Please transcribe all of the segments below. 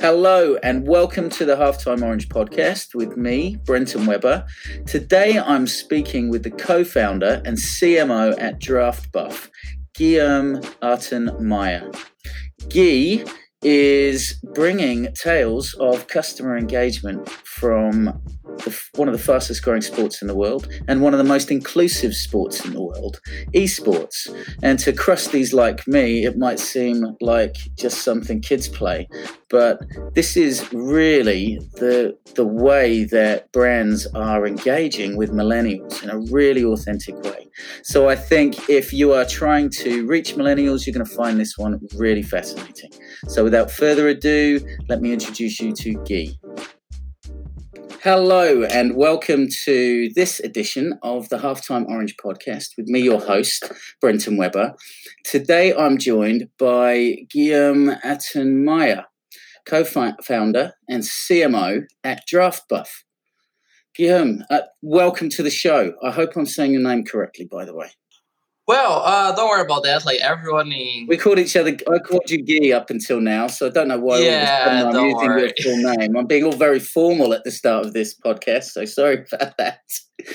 Hello, and welcome to the Halftime Orange podcast with me, Brenton Webber. Today I'm speaking with the co founder and CMO at Draft Buff, Guilherme Arten Meyer. Guy is bringing tales of customer engagement from the, one of the fastest growing sports in the world and one of the most inclusive sports in the world, esports. And to crusties like me, it might seem like just something kids play, but this is really the the way that brands are engaging with millennials in a really authentic way. So I think if you are trying to reach millennials, you're going to find this one really fascinating. So without further ado, let me introduce you to Guy. Hello, and welcome to this edition of the Halftime Orange podcast with me, your host, Brenton Webber. Today I'm joined by Guillaume Attenmeyer, co founder and CMO at DraftBuff. Guilherme, uh, welcome to the show. I hope I'm saying your name correctly, by the way. Well, uh, don't worry about that. Like everyone in we called each other. I called you Guy up until now, so I don't know why. Yeah, I'm don't using worry. your full name. I'm being all very formal at the start of this podcast, so sorry about that.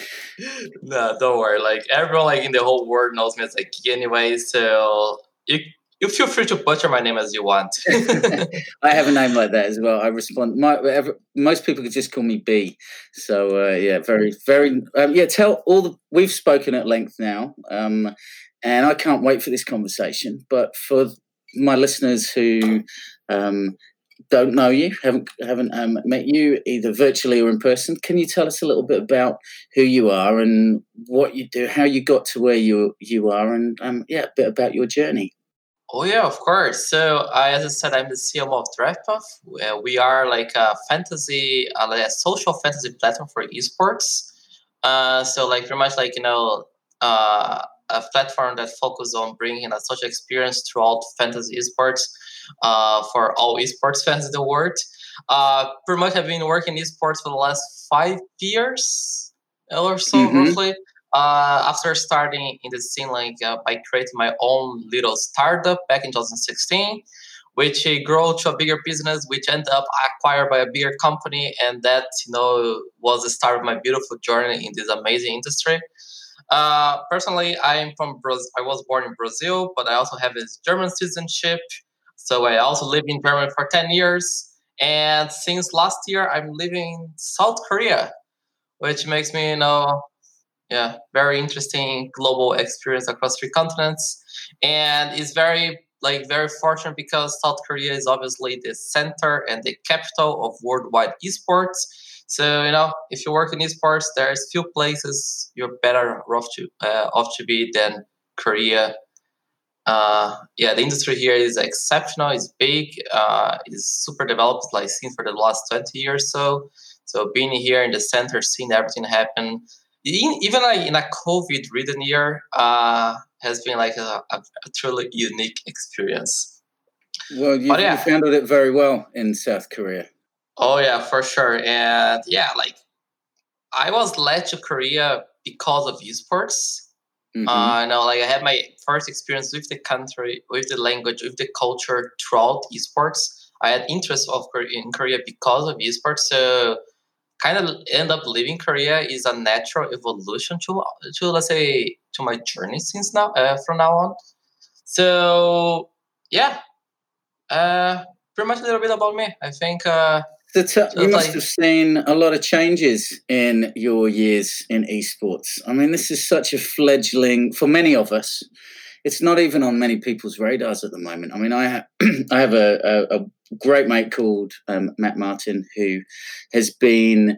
no, don't worry. Like everyone, like in the whole world knows me as like Guy anyway. So you you feel free to butcher my name as you want. I have a name like that as well. I respond. My, ever, most people could just call me B. So uh, yeah, very, very. Um, yeah, tell all the. We've spoken at length now, um, and I can't wait for this conversation. But for my listeners who um, don't know you, haven't haven't um, met you either virtually or in person, can you tell us a little bit about who you are and what you do, how you got to where you you are, and um, yeah, a bit about your journey. Oh yeah, of course. So uh, as I said, I'm the CMO of DraftBuff. Uh, we are like a fantasy, uh, like a social fantasy platform for esports. Uh, so like pretty much like you know uh, a platform that focuses on bringing a social experience throughout fantasy esports uh, for all esports fans in the world. Uh, pretty much I've been working in esports for the last five years or so, Mhm. roughly uh, after starting in the scene like uh, by creating my own little startup back in 2016 which uh, grew to a bigger business which ended up acquired by a bigger company and that you know was the start of my beautiful journey in this amazing industry. Uh, personally i am from brazil i was born in brazil but i also have this german citizenship so i also lived in germany for 10 years and since last year i'm living in south korea which makes me you know yeah very interesting global experience across three continents. And it's very like very fortunate because south korea is obviously the center and the capital of worldwide esports. So you know if you work in esports there's few places you're better off to uh, off to be than korea. Uh, yeah the industry here is exceptional it's big uh, it's super developed like seen for the last 20 years so. So being here in the center seeing everything happen even like in a COVID ridden year, uh, has been like a, a, a truly unique experience. Well, you, But yeah. you handled it very well in South Korea. Oh yeah, for sure. And yeah, like I was led to Korea because of esports. Mhm. Uh, you know, like I had my first experience with the country, with the language, with the culture throughout esports. I had interest of in Korea because of esports. So kind of end up leaving Korea is a natural evolution to to let's say to my journey since now uh, from now on. So yeah, uh, pretty much a little bit about me. I think uh, The t- you must like- have seen a lot of changes in your years in esports. I mean, this is such a fledgling for many of us. It's not even on many people's radars at the moment. I mean, I I have a, a, a great mate called um, Matt Martin who has been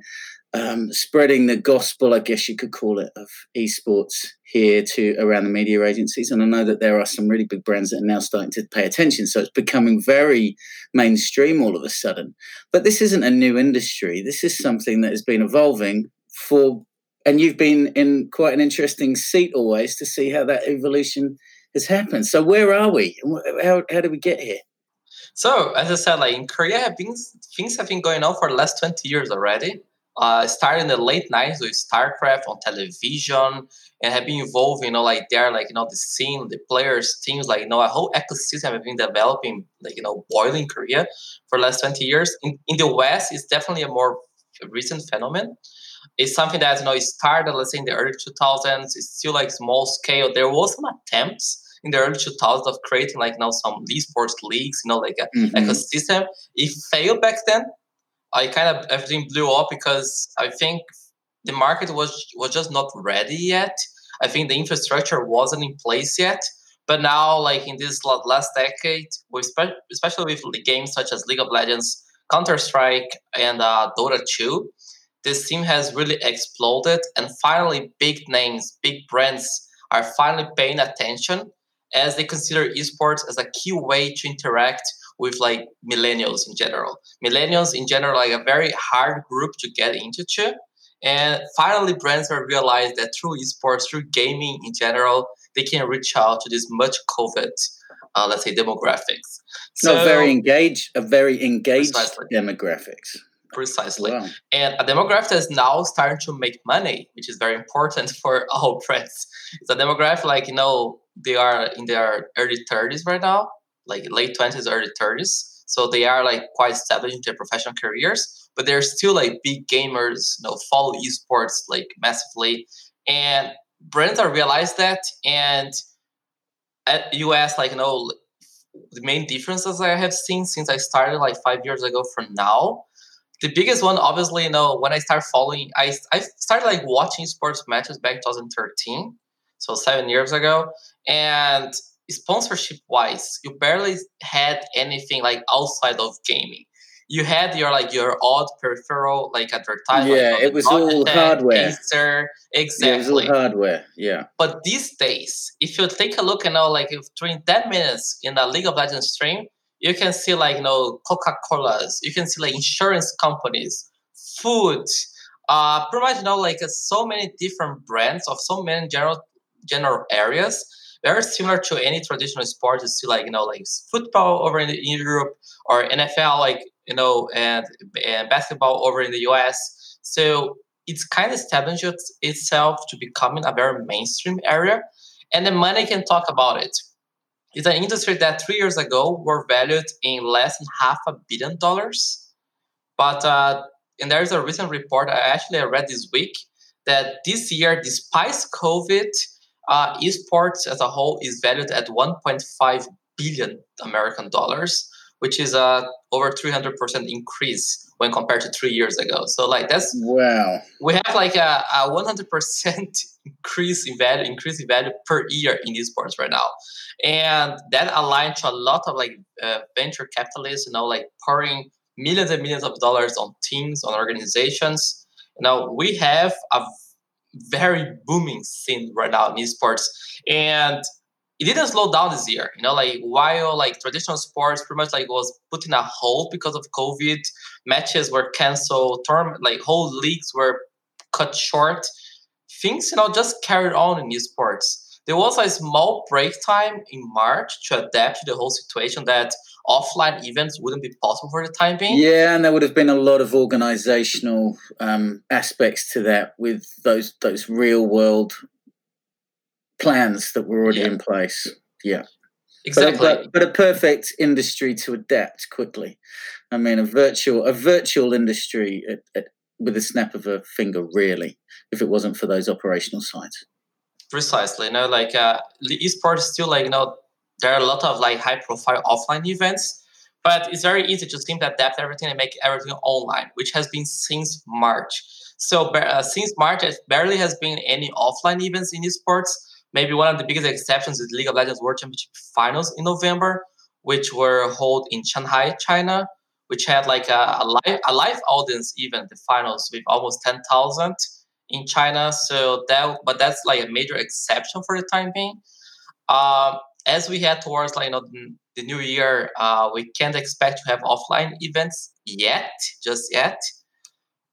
um, spreading the gospel, I guess you could call it, of esports here to around the media agencies. And I know that there are some really big brands that are now starting to pay attention. So it's becoming very mainstream all of a sudden. But this isn't a new industry. This is something that has been evolving for, and you've been in quite an interesting seat always to see how that evolution has happened. So where are we? How, how did we get here? So as I said, like in Korea, been, things have been going on for the last twenty years already. uh, started in the late 90s with StarCraft on television and have been involved, you know, like they're like, you know, the scene, the players, teams, like, you know, a whole ecosystem have been developing, like, you know, boiling Korea for the last 20 years. In, in the West, it's definitely a more recent phenomenon. It's something that, you know, it started, let's say, in the early 2000s. It's still like small scale. There was some attempts in the early 2000s of creating like now some esports leagues, you know, like a mm-hmm. ecosystem. It failed back then. I kind of everything blew up because I think the market was was just not ready yet. I think the infrastructure wasn't in place yet. But now, like in this last decade, especially with the games such as League of Legends, Counter Strike, and uh, Dota 2, this team has really exploded. And finally, big names, big brands are finally paying attention as they consider esports as a key way to interact with like millennials in general. Millennials in general like a very hard group to get into too. And finally, brands have realized that through esports, through gaming in general, they can reach out to this much COVID, uh, let's say, demographics. So, no, very engaged, a very engaged precisely. demographics. Precisely. Wow. And a demographic is now starting to make money, which is very important for all brands. It's a demographic like, you know, they are in their early 30s right now, like late 20s, early 30s. So they are like quite established in their professional careers, but they're still like big gamers, you know, follow esports like massively. And brands are realized that. And at US, like, you know, the main differences I have seen since I started like five years ago from now. The biggest one, obviously, you know, when I started following, I, I started like watching sports matches back 2013 so seven years ago. And sponsorship wise, you barely had anything like outside of gaming. You had your like your odd peripheral like advertising. Yeah, like, it was all hardware. Acer, exactly. Yeah, it was all hardware. Yeah. But these days, if you take a look, you know, like if during ten minutes in a League of Legends stream, you can see like you know Coca Colas, you can see like insurance companies, food, uh, pretty much you know like uh, so many different brands of so many general general areas. Very similar to any traditional sport. You see like you know like football over in, in europe or nfl like you know and, and basketball over in the us so it's kind of established itself to becoming a very mainstream area and the money can talk about it it's an industry that three years ago were valued in less than half a billion dollars but uh, and there's a recent report i actually read this week that this year despite covid uh, esports as a whole is valued at 1.5 billion American dollars, which is a over 300% increase when compared to three years ago. So like that's wow. We have like a, a 100% increase in value, increase in value per year in esports right now, and that aligned to a lot of like uh, venture capitalists, you know, like pouring millions and millions of dollars on teams, on organizations. Now we have a very booming scene right now in esports. And it didn't slow down this year. You know, like while like traditional sports pretty much like was put in a hold because of COVID, matches were canceled, term like whole leagues were cut short. Things, you know, just carried on in esports. There was a small break time in March to adapt to the whole situation that offline events wouldn't be possible for the time being. Yeah, and there would have been a lot of organizational um, aspects to that with those those real world plans that were already yeah. in place. Yeah. Exactly. But, but, but, a perfect industry to adapt quickly. I mean, a virtual a virtual industry at, at, with a snap of a finger, really, if it wasn't for those operational sides. Precisely. Know, like uh, esports still like you know there are a lot of like high profile offline events, but it's very easy to simply adapt everything and make everything online, which has been since March. So uh, since March, it barely has been any offline events in esports. Maybe one of the biggest exceptions is League of Legends World Championship Finals in November, which were held in Shanghai, China, which had like a, a live a live audience event, the finals with almost ten thousand in China. So that, but that's like a major exception for the time being. Um, as we head towards like you know the new year, uh, we can't expect to have offline events yet, just yet.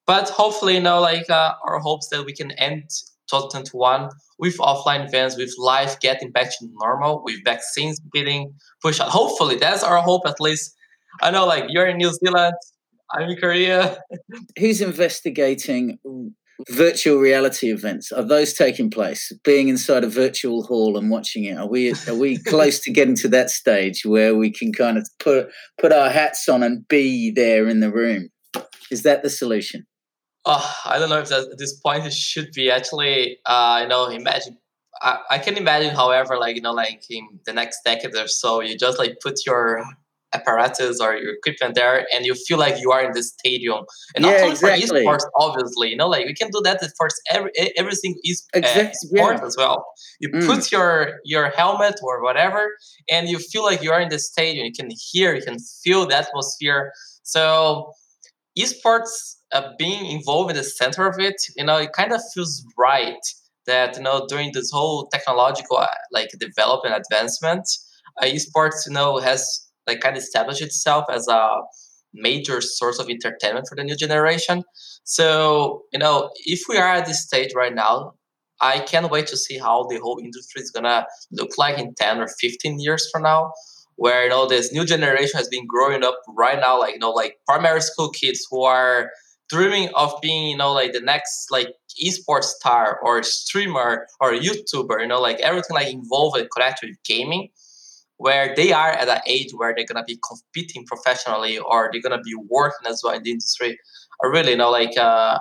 But hopefully, you know, like uh, our hopes that we can end 2021 with offline events, with life getting back to normal, with vaccines getting pushed out. Hopefully, that's our hope at least. I know, like you're in New Zealand, I'm in Korea. Who's investigating virtual reality events? Are those taking place? Being inside a virtual hall and watching it? Are we are we close to getting to that stage where we can kind of put put our hats on and be there in the room? Is that the solution? Oh, I don't know if at this point it should be actually. Uh, you know, imagine. I, I can imagine, however, like you know, like in the next decade or so, you just like put your apparatus or your equipment there and you feel like you are in the stadium and not Yeah, only exactly. for esports obviously you know like we can do that for every everything is uh, sport yeah. as well you Mm. put your your helmet or whatever and you feel like you are in the stadium you can hear you can feel the atmosphere so esports uh, being involved in the center of it you know it kind of feels right that you know during this whole technological uh, like development advancement uh, esports you know has like kind of established itself as a major source of entertainment for the new generation. So you know if we are at this stage right now i can't wait to see how the whole industry is gonna look like in 10 or 15 years from now where you know this new generation has been growing up right now like you know like primary school kids who are dreaming of being you know like the next like esports star or streamer or youtuber you know like everything like involved and connected with gaming where they are at an age where they're gonna be competing professionally or they're gonna be working as well in the industry i really you know like uh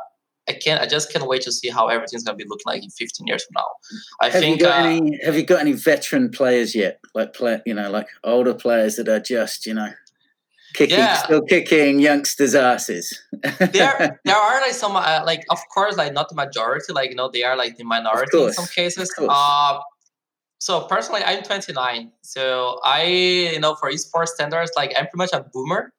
I can't. I just can't wait to see how everything's gonna be looking like in 15 years from now. I have think you got uh, any? Have you got any veteran players yet? Like play, you know, like older players that are just you know kicking, Yeah. still kicking youngsters' asses. there there are like some uh, like of course like not the majority like you know they are like the minority in some cases uh so personally i'm 29 so i you know for esports standards like i'm pretty much a boomer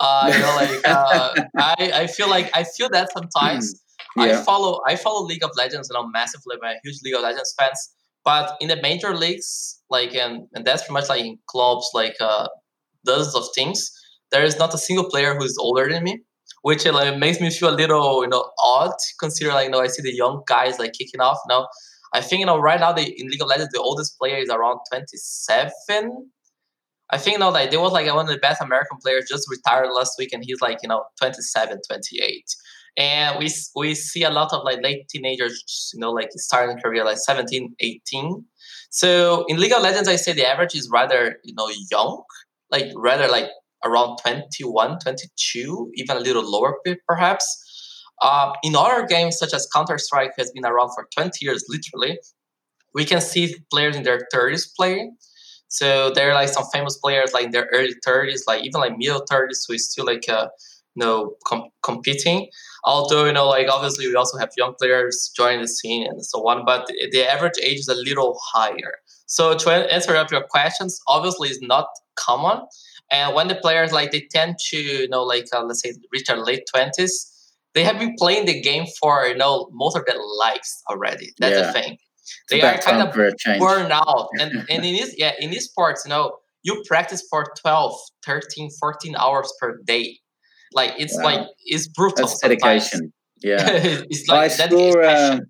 uh you know like uh, i i feel like i feel that sometimes I yeah, follow I follow League of Legends and I'm massively I'm a huge League of Legends fans. But in the major leagues, like and, and that's pretty much like in clubs like uh dozens of teams, there is not a single player who is older than me. Which like makes me feel a little, you know, odd considering like you know I see the young guys like kicking off. You know, I think you know right now the in League of Legends the oldest player is around 27. I think you know like there was like one of the best American players just retired last week and he's like, you know, 27, 28 and we we see a lot of like late teenagers you know like starting career like 17 18 so in league of legends i say the average is rather you know young like rather like around 21 22 even a little lower perhaps uh, in other games such as counter-strike has been around for 20 years literally. We can see players in their 30s playing. So there are like some famous players like in their early 30s like even like middle 30s who is still like uh, you know com- competing. Although you know like obviously we also have young players joining the scene and so on but the- average age is a little higher. So to answer up your questions obviously it's not common. And when the players like they tend to you know like uh, let's say reach their late 20s they have been playing the game for you know most of their lives already that's Yeah. the thing they are kind of for a change. burn out and and in this yeah in these sports you know you practice for 12 13 14 hours per day like it's Wow. like it's brutal That's dedication. Yeah. it's like I saw. Um,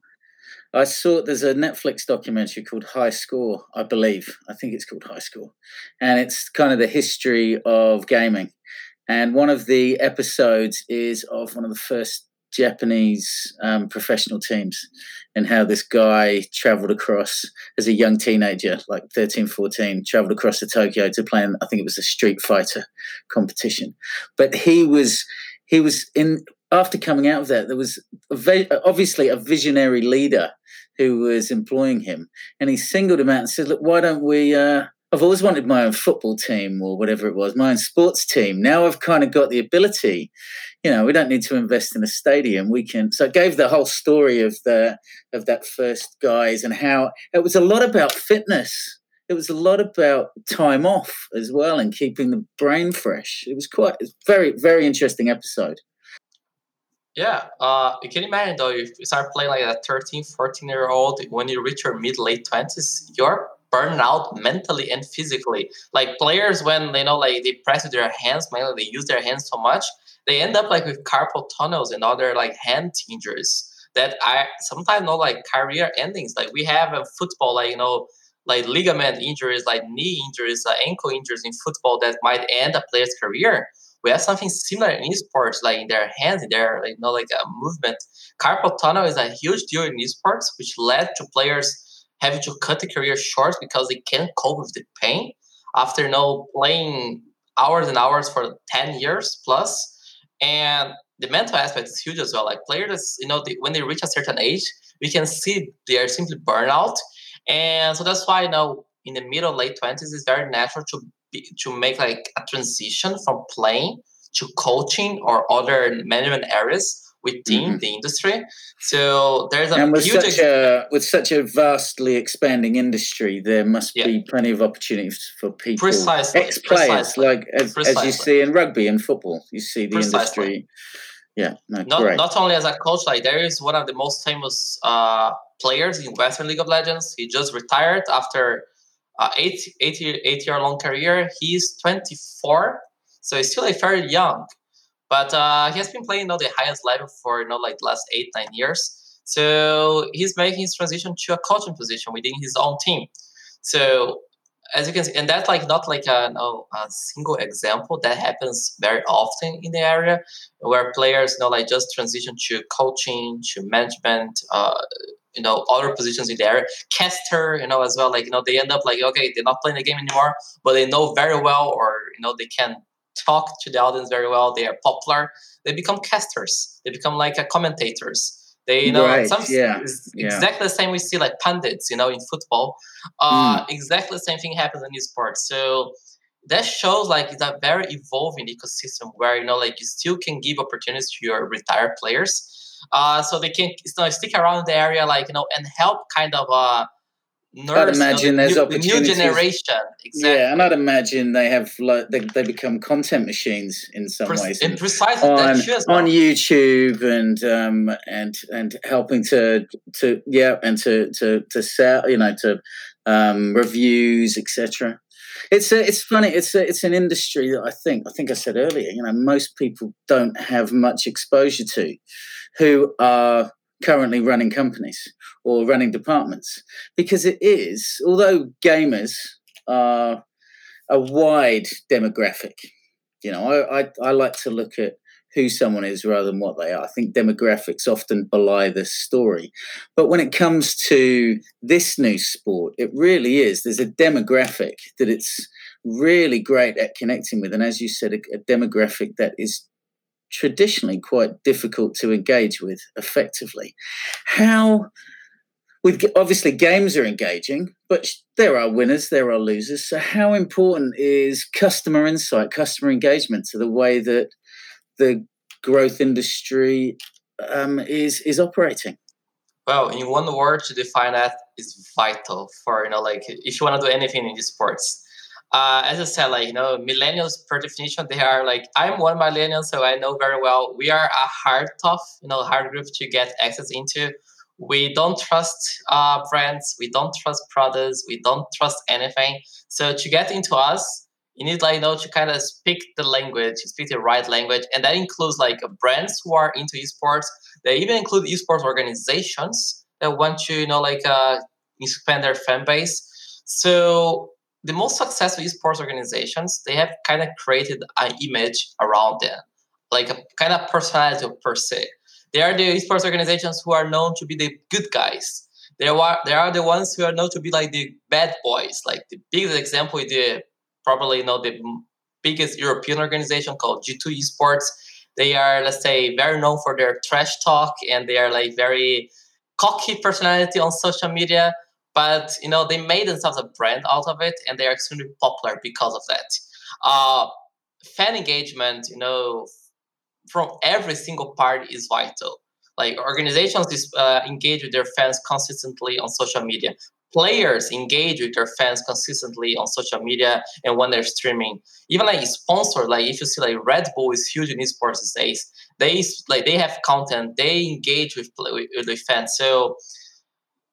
I saw there's a Netflix documentary called High Score, I believe. I think it's called High Score, and it's kind of the history of gaming. And one of the episodes is of one of the first Japanese um, professional teams, and how this guy traveled across as a young teenager, like 13, 14, traveled across to Tokyo to play in, I think it was a Street Fighter competition. But he was he was in after coming out of that, there was obviously a visionary leader who was employing him, and he singled him out and said, "Look, why don't we?" Uh, I've always wanted my own football team or whatever it was, my own sports team. Now I've kind of got the ability. You know, we don't need to invest in a stadium. We can. So it gave the whole story of the of that first guys and how it was a lot about fitness. It was a lot about time off as well and keeping the brain fresh. It was quite it's very very interesting episode. Yeah, uh, can you imagine though, if you start playing like a 13, 14 year old, when you reach your mid late 20s, you're burned out mentally and physically. Like players, when they know, like they press with their hands, mainly they use their hands so much, they end up like with carpal tunnels and other like hand injuries that are sometimes not like career endings. Like we have in football, like, you know, like ligament injuries, like knee injuries, uh, ankle injuries in football that might end a player's career we have something similar in esports, like in their hands, in their like, you know, like a movement. Carpal tunnel is a huge deal in esports, which led to players having to cut the career short because they can't cope with the pain after you playing hours and hours for 10 years plus. And the mental aspect is huge as well. Like players you know they, when they reach a certain age we can see they are simply burnout and so that's why you know in the middle late 20s it's very natural to be, to make like a transition from playing to coaching or other management areas within mm-hmm. the industry. So there's a and with huge such a with such a vastly expanding industry, there must yeah. be plenty of opportunities for people, precisely, ex players, like as, as, you see in rugby and football. You see the industry. Yeah, no, not great. not only as a coach, like there is one of the most famous uh, players in Western League of Legends. He just retired after uh, eight, eight, year, eight year long career. He's 24, so he's still like very young. But uh, he has been playing you know, the highest level for you know like last eight nine years. So he's making his transition to a coaching position within his own team. So as you can see, and that's like not like a, a single example that happens very often in the area where players you know like just transition to coaching to management uh, you know other positions in the area caster you know as well like you know they end up like okay they're not playing the game anymore but they know very well or you know they can talk to the audience very well. They are popular. They become casters. They become like a commentators. They you know right. some yeah. yeah. exactly the same we see like pundits, you know, in football. Uh, mm. Exactly the same thing happens in sports. So that shows like it's a very evolving ecosystem where you know like you still can give opportunities to your retired players. Uh, so they can you know, stick around the area like you know and help kind of uh I'd imagine there's new, opportunities. The new generation, exactly. Yeah, and I'd imagine they have like they, they become content machines in some Pre- ways. In precisely on, well. on YouTube and um and and helping to to yeah and to to to sell you know to um reviews etc. It's a, it's funny. It's a, it's an industry that I think I think I said earlier. You know, most people don't have much exposure to, who are currently running companies or running departments because it is, although gamers are a wide demographic, you know, I, I, I like to look at who someone is rather than what they are. I think demographics often belie the story. But when it comes to this new sport, it really is. There's a demographic that it's really great at connecting with. And as you said, a, a demographic that is traditionally quite difficult to engage with effectively. How with obviously games are engaging, but there are winners, there are losers. So how important is customer insight, customer engagement to the way that the growth industry um, is is operating? Well, in one word to define that is vital for you know like if you want to do anything in the sports uh, as I said, like you know, millennials per definition, they are like I'm one millennial, so I know very well. We are a hard, tough, you know, hard group to get access into. We don't trust uh, brands, we don't trust products, we don't trust anything. So to get into us, you need like you know to kind of speak the language, speak the right language, and that includes like brands who are into esports. They even include esports organizations that want to you know like uh, expand their fan base. So the most successful esports organizations they have kind of created an image around them like a kind of personality per se. They are the esports organizations who are known to be the good guys. They are they are the ones who are known to be like the bad boys like the biggest example is the probably you know the biggest european organization called g2 esports. They are let's say very known for their trash talk and they are like very cocky personality on social media but you know they made themselves a brand out of it and they are extremely popular because of that. Uh, fan engagement you know from every single part is vital. Like organizations uh, engage with their fans consistently on social media. Players engage with their fans consistently on social media and when they're streaming. Even like sponsor like if you see like red bull is huge in esports these days they like they have content they engage with, with, with fans. So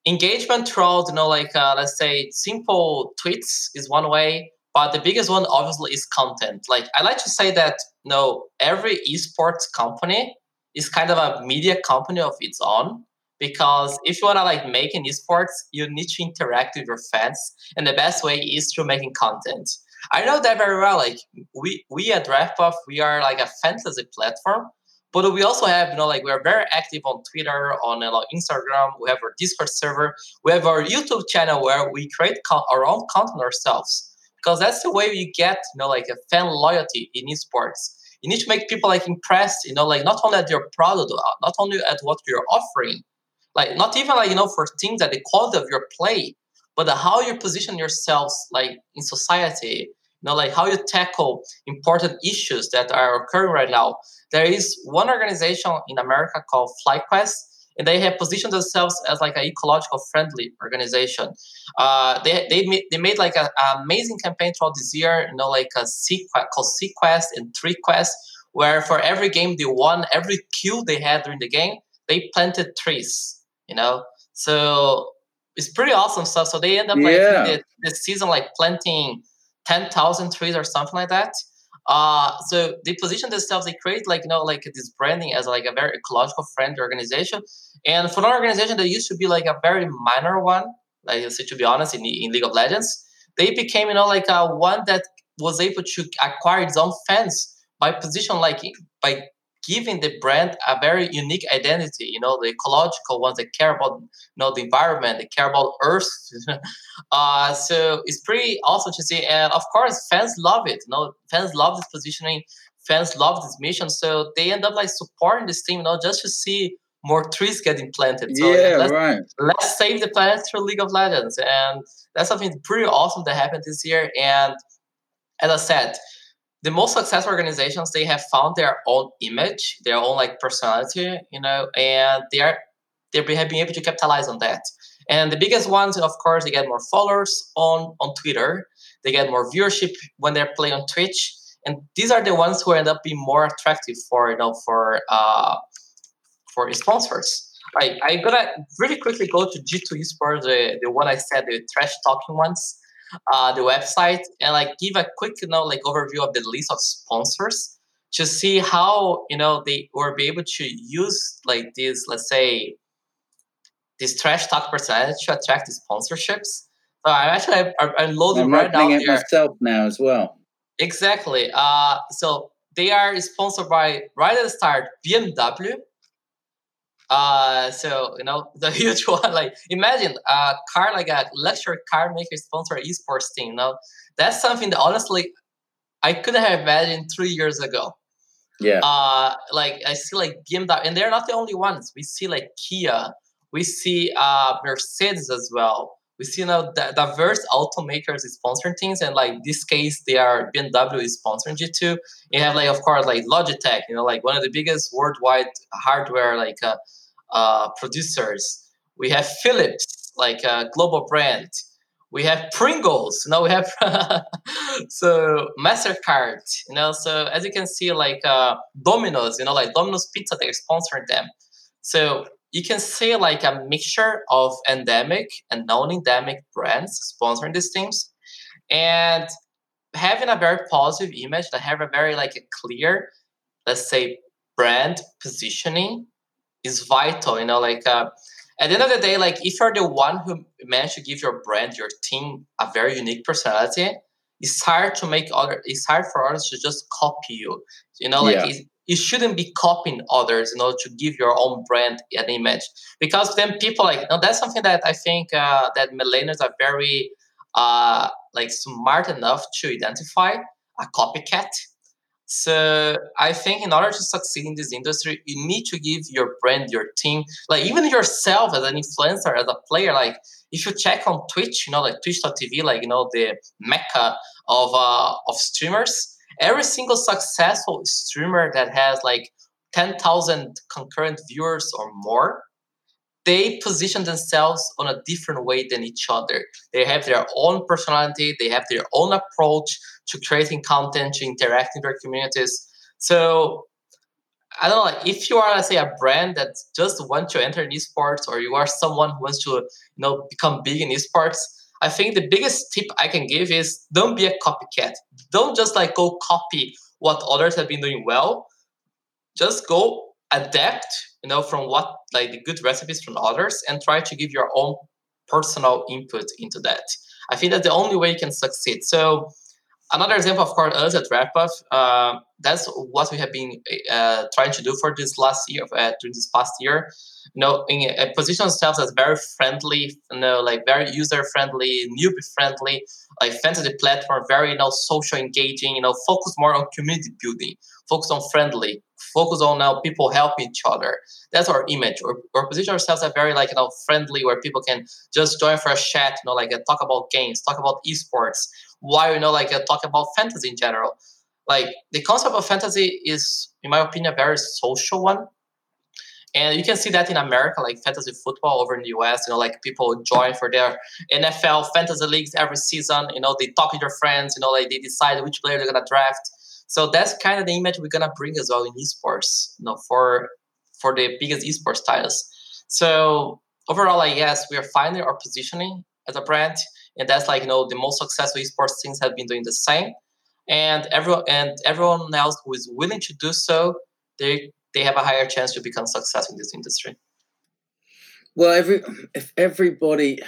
engagement throughout, you know, like uh, let's say simple tweets is one way, but the biggest one obviously is content. Like I like to say that you no, know, every esports company is kind of a media company of its own. Because if you wanna like make an esports, you need to interact with your fans, and the best way is through making content. I know that very well. Like we we at DraftBuff, we are like a fantasy platform, but we also have you know like we are very active on Twitter, on uh, Instagram. We have our Discord server. We have our YouTube channel where we create our own content ourselves because that's the way you get you know like a fan loyalty in esports. You need to make people like impressed, you know, like not only at your product, uh, not only at what you're offering, like not even like you know for things that the quality of your play, but how you position yourselves like in society know like how you tackle important issues that are occurring right now there is one organization in america called flyquest and they have positioned themselves as like an ecological friendly organization uh, they, they, made, they made like an amazing campaign throughout this year you know like a sequest called sequest and three quest where for every game they won every kill they had during the game they planted trees you know so it's pretty awesome stuff. So they end up like yeah. the, the season like planting ten thousand trees or something like that. Uh, so they position themselves, they create like you know like this branding as like a very ecological friendly organization. And for an organization that used to be like a very minor one, like to be honest, in, in League of Legends, they became you know like a one that was able to acquire its own fans by position like by giving the brand a very unique identity. You know, the ecological ones that care about you know the environment, they care about Earth. uh, so it's pretty awesome to see, and of course, fans love it. You know, fans love this positioning. Fans love this mission, so they end up like supporting this team. You know, just to see more trees getting planted. So yeah, let's, right. Let's save the planet through League of Legends, and that's something pretty awesome that happened this year. And as I said, the most successful organizations they have found their own image their own like personality you know and they are they have been able to capitalize on that. And the biggest ones of course they get more followers on on twitter. They get more viewership when they're playing on twitch. And these are the ones who end up being more attractive for you know for uh for sponsors. I, i'm gonna really quickly go to g2 esports the, the one i said the trash talking ones uh, the website and like give a quick you know like overview of the list of sponsors to see how you know they were be able to use like this let's say this trash talk percentage to attract the sponsorships. So i'm actually i'm, I'm loading I'm right now it myself now as well. Exactly. Uh so they are sponsored by right at the start bmw uh, so you know the huge one. Like imagine a car like a luxury car maker sponsor esports team. You know that's something that honestly I couldn't have imagined three years ago. Yeah. Uh, like I see like BMW, and they're not the only ones. We see like Kia, we see uh Mercedes as well. We see you know the diverse automakers sponsoring things, and like this case, they are BMW is sponsoring G2. You have like of course like Logitech, you know, like one of the biggest worldwide hardware like uh, uh, producers. We have Philips, like a global brand. We have Pringles. Know, we have so Mastercard. You know, so as you can see, like uh, Domino's. You know, like Domino's Pizza, they're sponsoring them. So you can see like a mixture of endemic and non-endemic brands sponsoring these teams, and having a very positive image that have a very like a clear, let's say, brand positioning is vital. You know, like uh, at the end of the day, like if you're the one who managed to give your brand, your team a very unique personality, it's hard to make other. It's hard for others to just copy you. You know, like. Yeah. you shouldn't be copying others in order to give your own brand an image because then people like you know, that's something that i think uh, that millennials are very uh, like smart enough to identify a copycat so I think in order to succeed in this industry, you need to give your brand, your team, like even yourself as an influencer, as a player. Like if you check on Twitch, you know, like Twitch.tv, like you know, the mecca of uh, of streamers. Every single successful streamer that has like ten thousand concurrent viewers or more, they position themselves on a different way than each other. They have their own personality, they have their own approach to creating content, to interacting with their communities. So I don't know, like if you are, let's say, a brand that just wants to enter in esports, or you are someone who wants to, you know, become big in esports. I think the biggest tip I can give is don't be a copycat. Don't just like go copy what others have been doing well. Just go adapt, you know, from what like the good recipes from others, and try to give your own personal input into that. I think that's the only way you can succeed. So another example, of course, us at DraftBuff, uh, that's what we have been uh, trying to do for this last year, uh, during this past year. You know, in, uh, position ourselves as very friendly, you know, like very user friendly, newbie friendly, like fantasy platform, very you know social engaging. You know, focus more on community building, focus on friendly, focus on now people help each other. That's our image. Or, or position ourselves as very like you know friendly, where people can just join for a chat. You know, like uh, talk about games, talk about esports why you know like uh, talk about fantasy in general like the concept of fantasy is in my opinion a very social one and you can see that in america like fantasy football over in the us you know like people join for their nfl fantasy leagues every season you know they talk with their friends you know like they decide which player they're gonna draft so that's kind of the image we're gonna bring as well in esports you know for for the biggest esports titles. So overall like guess we are finding our positioning as a brand and that's like you know the most successful esports teams have been doing the same. And everyone and everyone else who is willing to do so they they have a higher chance to become successful in this industry. Well every if everybody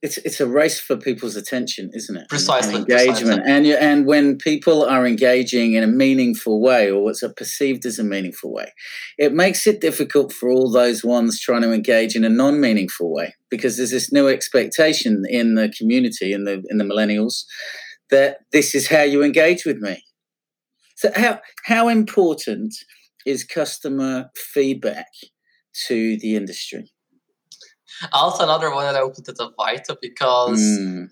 it's it's a race for people's attention, isn't it? Precisely, and, and engagement, precisely. and you, and when people are engaging in a meaningful way, or what's perceived as a meaningful way, it makes it difficult for all those ones trying to engage in a non-meaningful way because there's this new expectation in the community, in the in the millennials, that this is how you engage with me. So how how important is customer feedback to the industry? also another one that I would put as a vital because mm.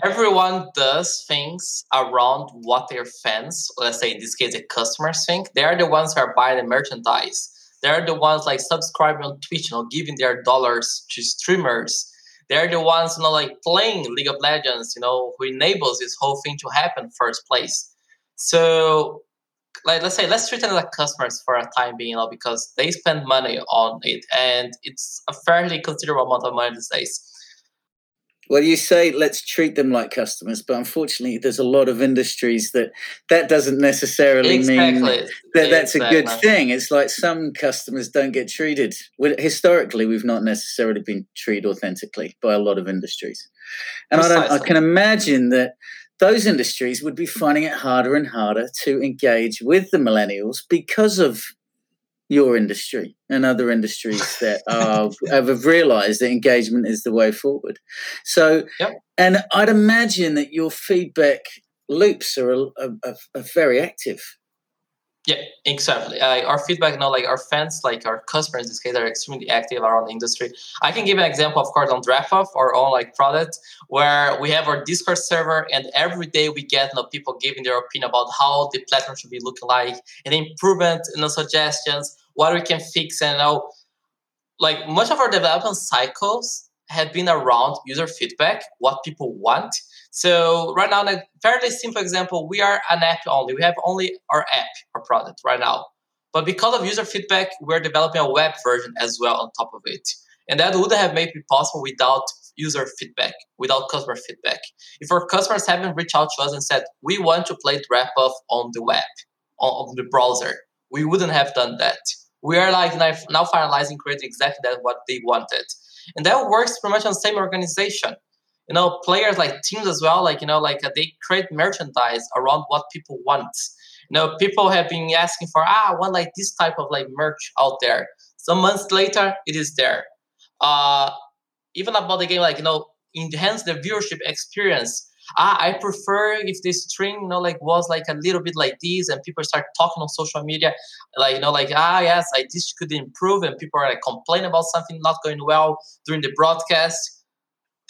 everyone does things around what their fans, let's say in this case the customers think. They're the ones who are buying the merchandise. They're the ones like subscribing on Twitch, you know, giving their dollars to streamers. They're the ones, you know, like playing League of Legends, you know, who enables this whole thing to happen first place. So like let's say let's treat them like customers for a time being, you know, because they spend money on it, and it's a fairly considerable amount of money these days. Well, you say let's treat them like customers, but unfortunately, there's a lot of industries that that doesn't necessarily exactly. mean that that's exactly. a good thing. It's like some customers don't get treated. Historically, we've not necessarily been treated authentically by a lot of industries, and I, don't, I can imagine that those industries would be finding it harder and harder to engage with the millennials because of your industry and other industries that are, have realized that engagement is the way forward. So, yep. and I'd imagine that your feedback loops are, are, are, are very active. Yeah, exactly. Uh, our feedback, you know, like our fans, like our customers in this case, are extremely active around the industry. I can give an example, of course, on DraftBuff, our own like product, where we have our Discord server, and every day we get you know, people giving their opinion about how the platform should be looking like, and improvement, you know, suggestions, what we can fix, and you know, like much of our development cycles have been around user feedback, what people want, so right now, in a fairly simple example, we are an app only. We have only our app, our product right now. But because of user feedback, we're developing a web version as well on top of it. And that wouldn't have made it possible without user feedback, without customer feedback. If our customers haven't reached out to us and said, we want to play DraftBuff on the web, on the browser, we wouldn't have done that. We are like now finalizing creating exactly that what they wanted. And that works pretty much on the same organization you know players like teams as well like you know like uh, they create merchandise around what people want. You know people have been asking for ah i want like this type of like merch out there. Some months later it is there. Uh even about the game like you know enhance the viewership experience. Ah i prefer if this stream you know like was like a little bit like this and people start talking on social media like you know like ah yes i this could improve and people are like complaining about something not going well during the broadcast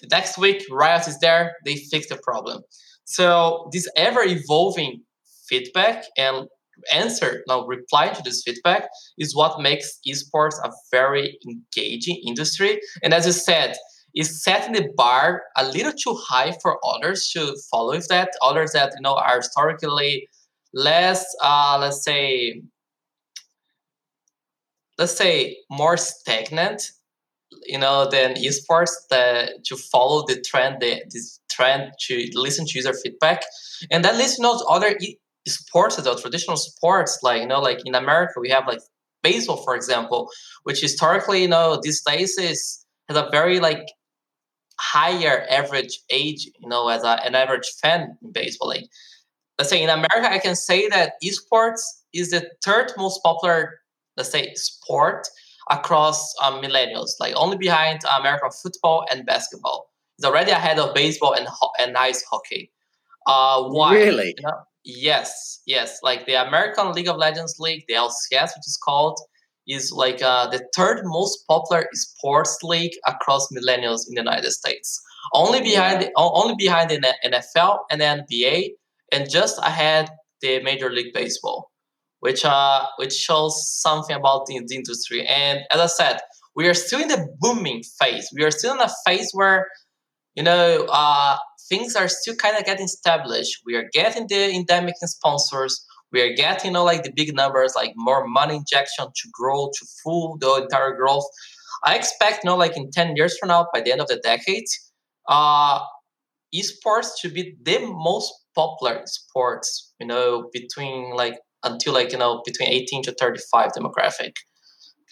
the next week, Riot is there, they fix the problem. So this ever evolving feedback and answer, now reply to this feedback is what makes esports a very engaging industry. And as you said, is setting the bar a little too high for others to follow with that. Others that you know are historically less, uh, let's say, let's say more stagnant you know than esports the, to follow the trend the, this trend to listen to user feedback. And that leads you know to other e- sports well traditional sports like you know like in america we have like baseball for example which historically you know these days is has a very like higher average age you know as a, an average fan in baseball. Like let's say in America, I can say that esports is the third most popular, let's say, sport across um, millennials, like only behind American football and basketball. It's already ahead of baseball and ho- and ice hockey. Uh, why? Really? You know? Yes, yes. Like the American League of Legends League, the LCS, which is called, is like uh, the third most popular sports league across millennials in the United States. Only behind, the, only behind the NFL and the NBA, and just ahead the Major League Baseball, which uh, which shows something about the, the industry. And as I said, we are still in the booming phase. We are still in a phase where, you know, uh, things are still kind of getting established. We are getting the endemic sponsors. We are getting, you know, like the big numbers, like more money injection to grow, to fuel the entire growth. I expect, you know, like in 10 years from now, by the end of the decade, uh, esports to be the most popular sports, you know, between like until like, you know, between 18 to 35 demographic.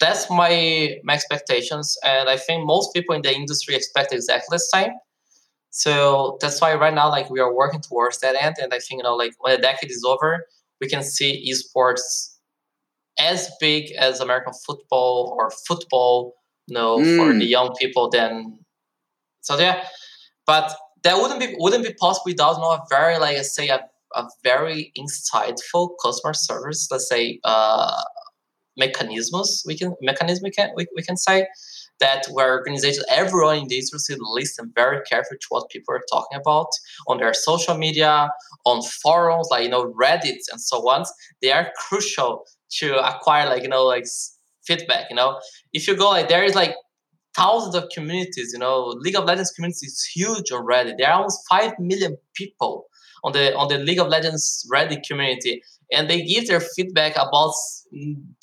That's my, my expectations. And I think most people in the industry expect exactly the same. So that's why right now, like we are working towards that end. And I think, you know, like when the decade is over, we can see esports as big as American football or football, you know, mm. for the young people. Then, so yeah, but that wouldn't be wouldn't be possible without you know, a very like let's say a, a very insightful customer service. Let's say uh, mechanisms we can mechanism we can we, we can say that where organizations, everyone in the industry listen very carefully to what people are talking about on their social media, on forums, like, you know, Reddit and so on. They are crucial to acquire, like, you know, like feedback, you know. If you go, like, there is like thousands of communities, you know, League of Legends community is huge already. There are almost 5 million people on the on the League of Legends Reddit community, and they give their feedback about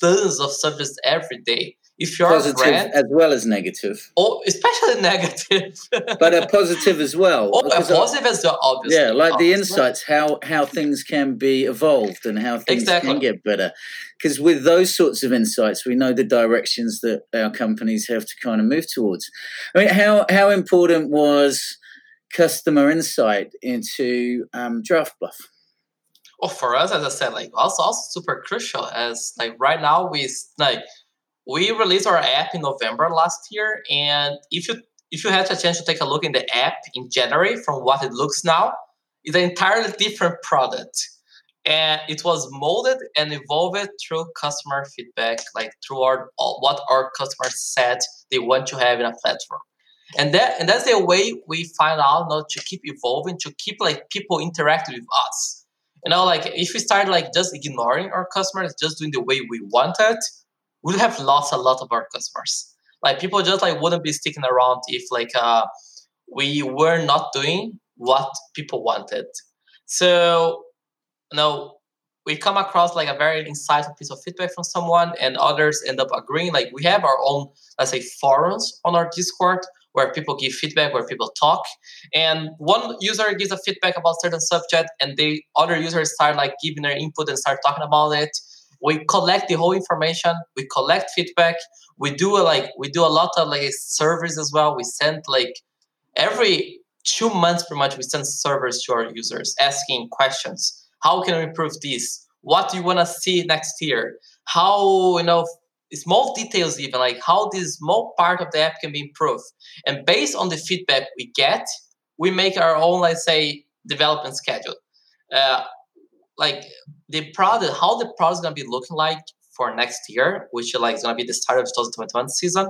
dozens of subjects every day if you're positive brand, as well as negative. Oh, especially negative. but a positive as well. Oh, a positive I, as well, obviously. Yeah, like obviously. the insights, how how things can be evolved and how things exactly. can get better. Because with those sorts of insights, we know the directions that our companies have to kind of move towards. I mean, how how important was customer insight into um, DraftBuff? Well, for us, as I said, like also also super crucial. As like right now, we like we released our app in November last year, and if you if you had a chance to take a look in the app in January from what it looks now, it's an entirely different product. And it was molded and evolved through customer feedback, like through our what our customers said they want to have in a platform. And that and that's the way we find out not to keep evolving, to keep like people interacting with us. You know, like if we start like just ignoring our customers, just doing the way we want it, we have lost a lot of our customers. Like people just like wouldn't be sticking around if like uh, we were not doing what people wanted. So you know, we come across like a very insightful piece of feedback from someone, and others end up agreeing. Like we have our own, let's say, forums on our Discord where people give feedback, where people talk, and one user gives a feedback about certain subject, and the other users start like giving their input and start talking about it. We collect the whole information we collect feedback we do a, like we do a lot of like surveys as well. We send like every two months pretty much we send servers to our users asking questions. How can we improve this? What do you want to see next year? How you know small details even like how this small part of the app can be improved. And based on the feedback we get we make our own let's say development schedule. Uh, like the product, how the product is gonna be looking like for next year, which like is gonna be the start of 2021 season,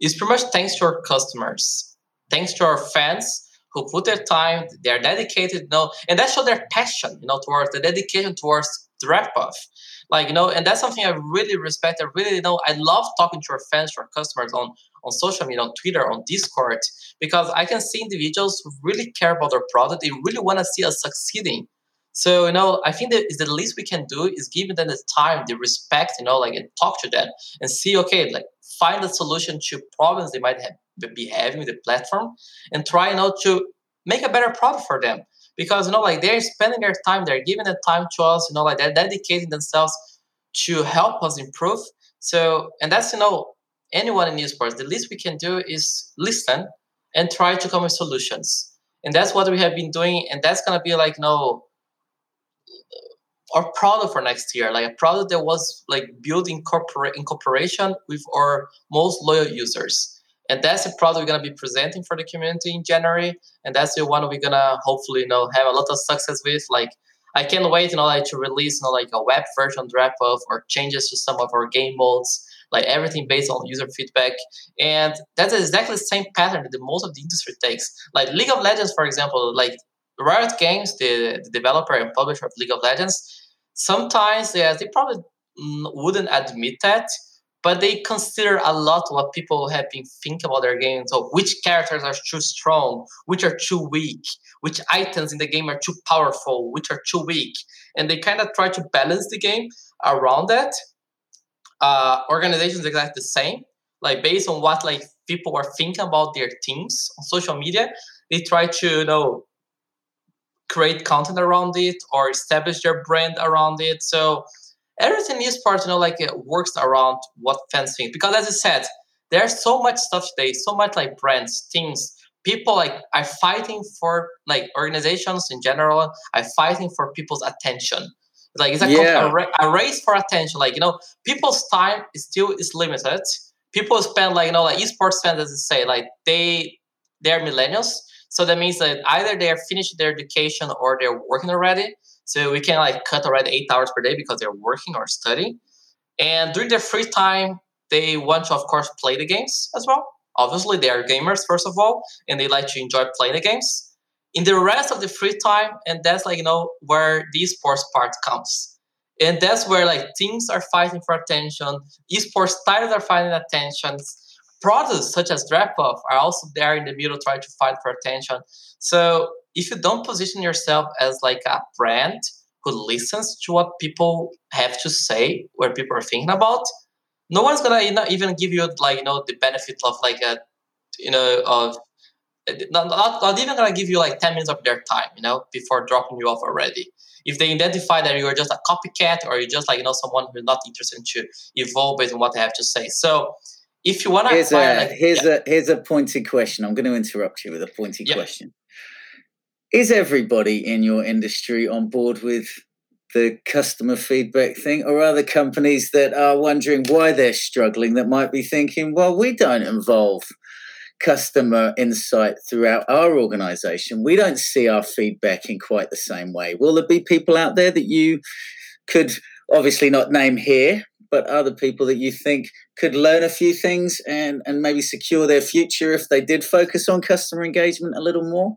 is pretty much thanks to our customers, thanks to our fans who put their time, they're dedicated, you know, and that show their passion, you know, towards the dedication towards DraftBuff. Like, you know, and that's something I really respect. I really you know I love talking to our fans, our customers on on social media, on Twitter, on Discord, because I can see individuals who really care about their product. They really want to see us succeeding so, you know, I think that is the least we can do is give them the time, the respect, you know, like and talk to them and see, okay, like find a solution to problems they might have, be having with the platform and try, you know, to make a better product for them. Because, you know, like they're spending their time, they're giving the time to us, you know, like they're dedicating themselves to help us improve. So, and that's, you know, anyone in esports, the least we can do is listen and try to come with solutions. And that's what we have been doing. And that's to be like, you know, our product for next year, like a product that was like built in, corpora- in cooperation with our most loyal users. And that's the product we're gonna be presenting for the community in January. And that's the one we're gonna hopefully, you know, have a lot of success with. Like I can't wait, you know, like to release, you know, like a web version wrap up or changes to some of our game modes, like everything based on user feedback. And that's exactly the same pattern that most of the industry takes. Like League of Legends, for example, like Riot Games, the, the developer and publisher of League of Legends, sometimes yeah, they probably mm, wouldn't admit that, but they consider a lot what people have been thinking about their game. So which characters are too strong, which are too weak, which items in the game are too powerful, which are too weak, and they kind of try to balance the game around that. Uh, organizations exactly the same, like based on what like people are thinking about their teams on social media, they try to you know create content around it or establish their brand around it. So everything is part, you know, like it works around what fans think. Because as I said, there's so much stuff today, so much like brands, teams, people like are fighting for like organizations in general are fighting for people's attention. Like it's a, yeah. a, a race for attention. Like you know, people's time is still is limited. People spend like you know, like esports fans, as I say, like they they're millennials so that means that either they are finished their education or they're working already. So we can like cut already eight hours per day because they're working or studying. And during their free time, they want to, of course, play the games as well. Obviously, they are gamers, first of all, and they like to enjoy playing the games. In the rest of the free time, and that's like, you know, where the sports part comes. And that's where like teams are fighting for attention, esports titles are fighting attention, products such as DraftBuff are also there in the middle trying to fight for attention. So if you don't position yourself as like a brand who listens to what people have to say, where people are thinking about, no one's gonna you know, even give you like you know the benefit of like a you know of not, not, not even gonna give you like 10 minutes of their time you know before dropping you off already. If they identify that you're just a copycat or you're just like you know someone who's not interested to evolve based on what they have to say. So if you want to here's, a, like, here's yeah. a here's a pointed question. I'm going to interrupt you with a pointed question is everybody in your industry on board with the customer feedback thing or other companies that are wondering why they're struggling that might be thinking well we don't involve customer insight throughout our organization. We don't see our feedback in quite the same way will there be people out there that you could obviously not name here but other people that you think could learn a few things and, and maybe secure their future if they did focus on customer engagement a little more?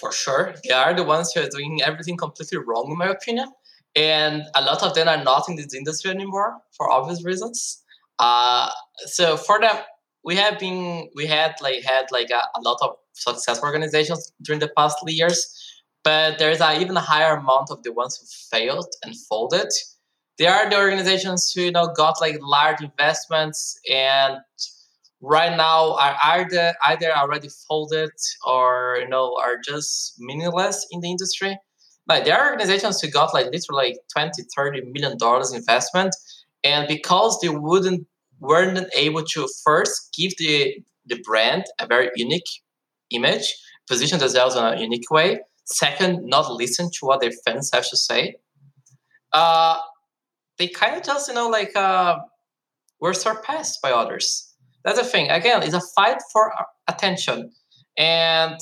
For sure. They are the ones who are doing everything completely wrong, in my opinion. And a lot of them are not in this industry anymore for obvious reasons. Uh, so for them, we have been we had like had like a, a lot of successful organizations during the past years, but there's an even higher amount of the ones who failed and folded they are the organizations who you know got like large investments and right now are either either already folded or you know are just meaningless in the industry. Like there are organizations who got like literally like 20 30 million dollars investment and because they wouldn't weren't able to first give the the brand a very unique image position themselves in a unique way. Second not listen to what their fans have to say. Uh, they kind of just you know like uh, were surpassed by others. That's the thing. Again, it's a fight for attention, and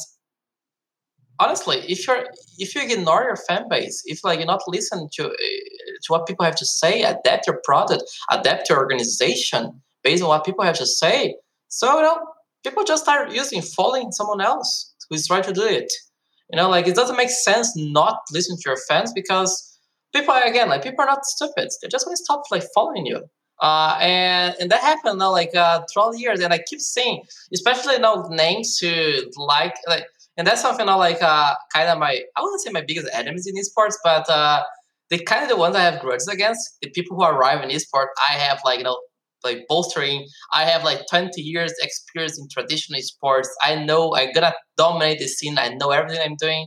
honestly, if you're if you ignore your fan base, if like you not listen to to what people have to say, adapt your product, adapt your organization based on what people have to say. So you know, people just start using following someone else who's trying to do it. You know, like it doesn't make sense not listen to your fans because people again like people are not stupid. They just want to stop like following you. Uh, and and that happened now like uh, throughout the years and i keep seeing especially you now names who like like and that's something now like uh, kind of my i wouldn't say my biggest enemies in esports but uh, kind of the ones i have grudges against. The people who arrive in esports i have like you know like bolstering. I have like 20 years experience in traditional sports i know i'm gonna dominate the scene. I know everything i'm doing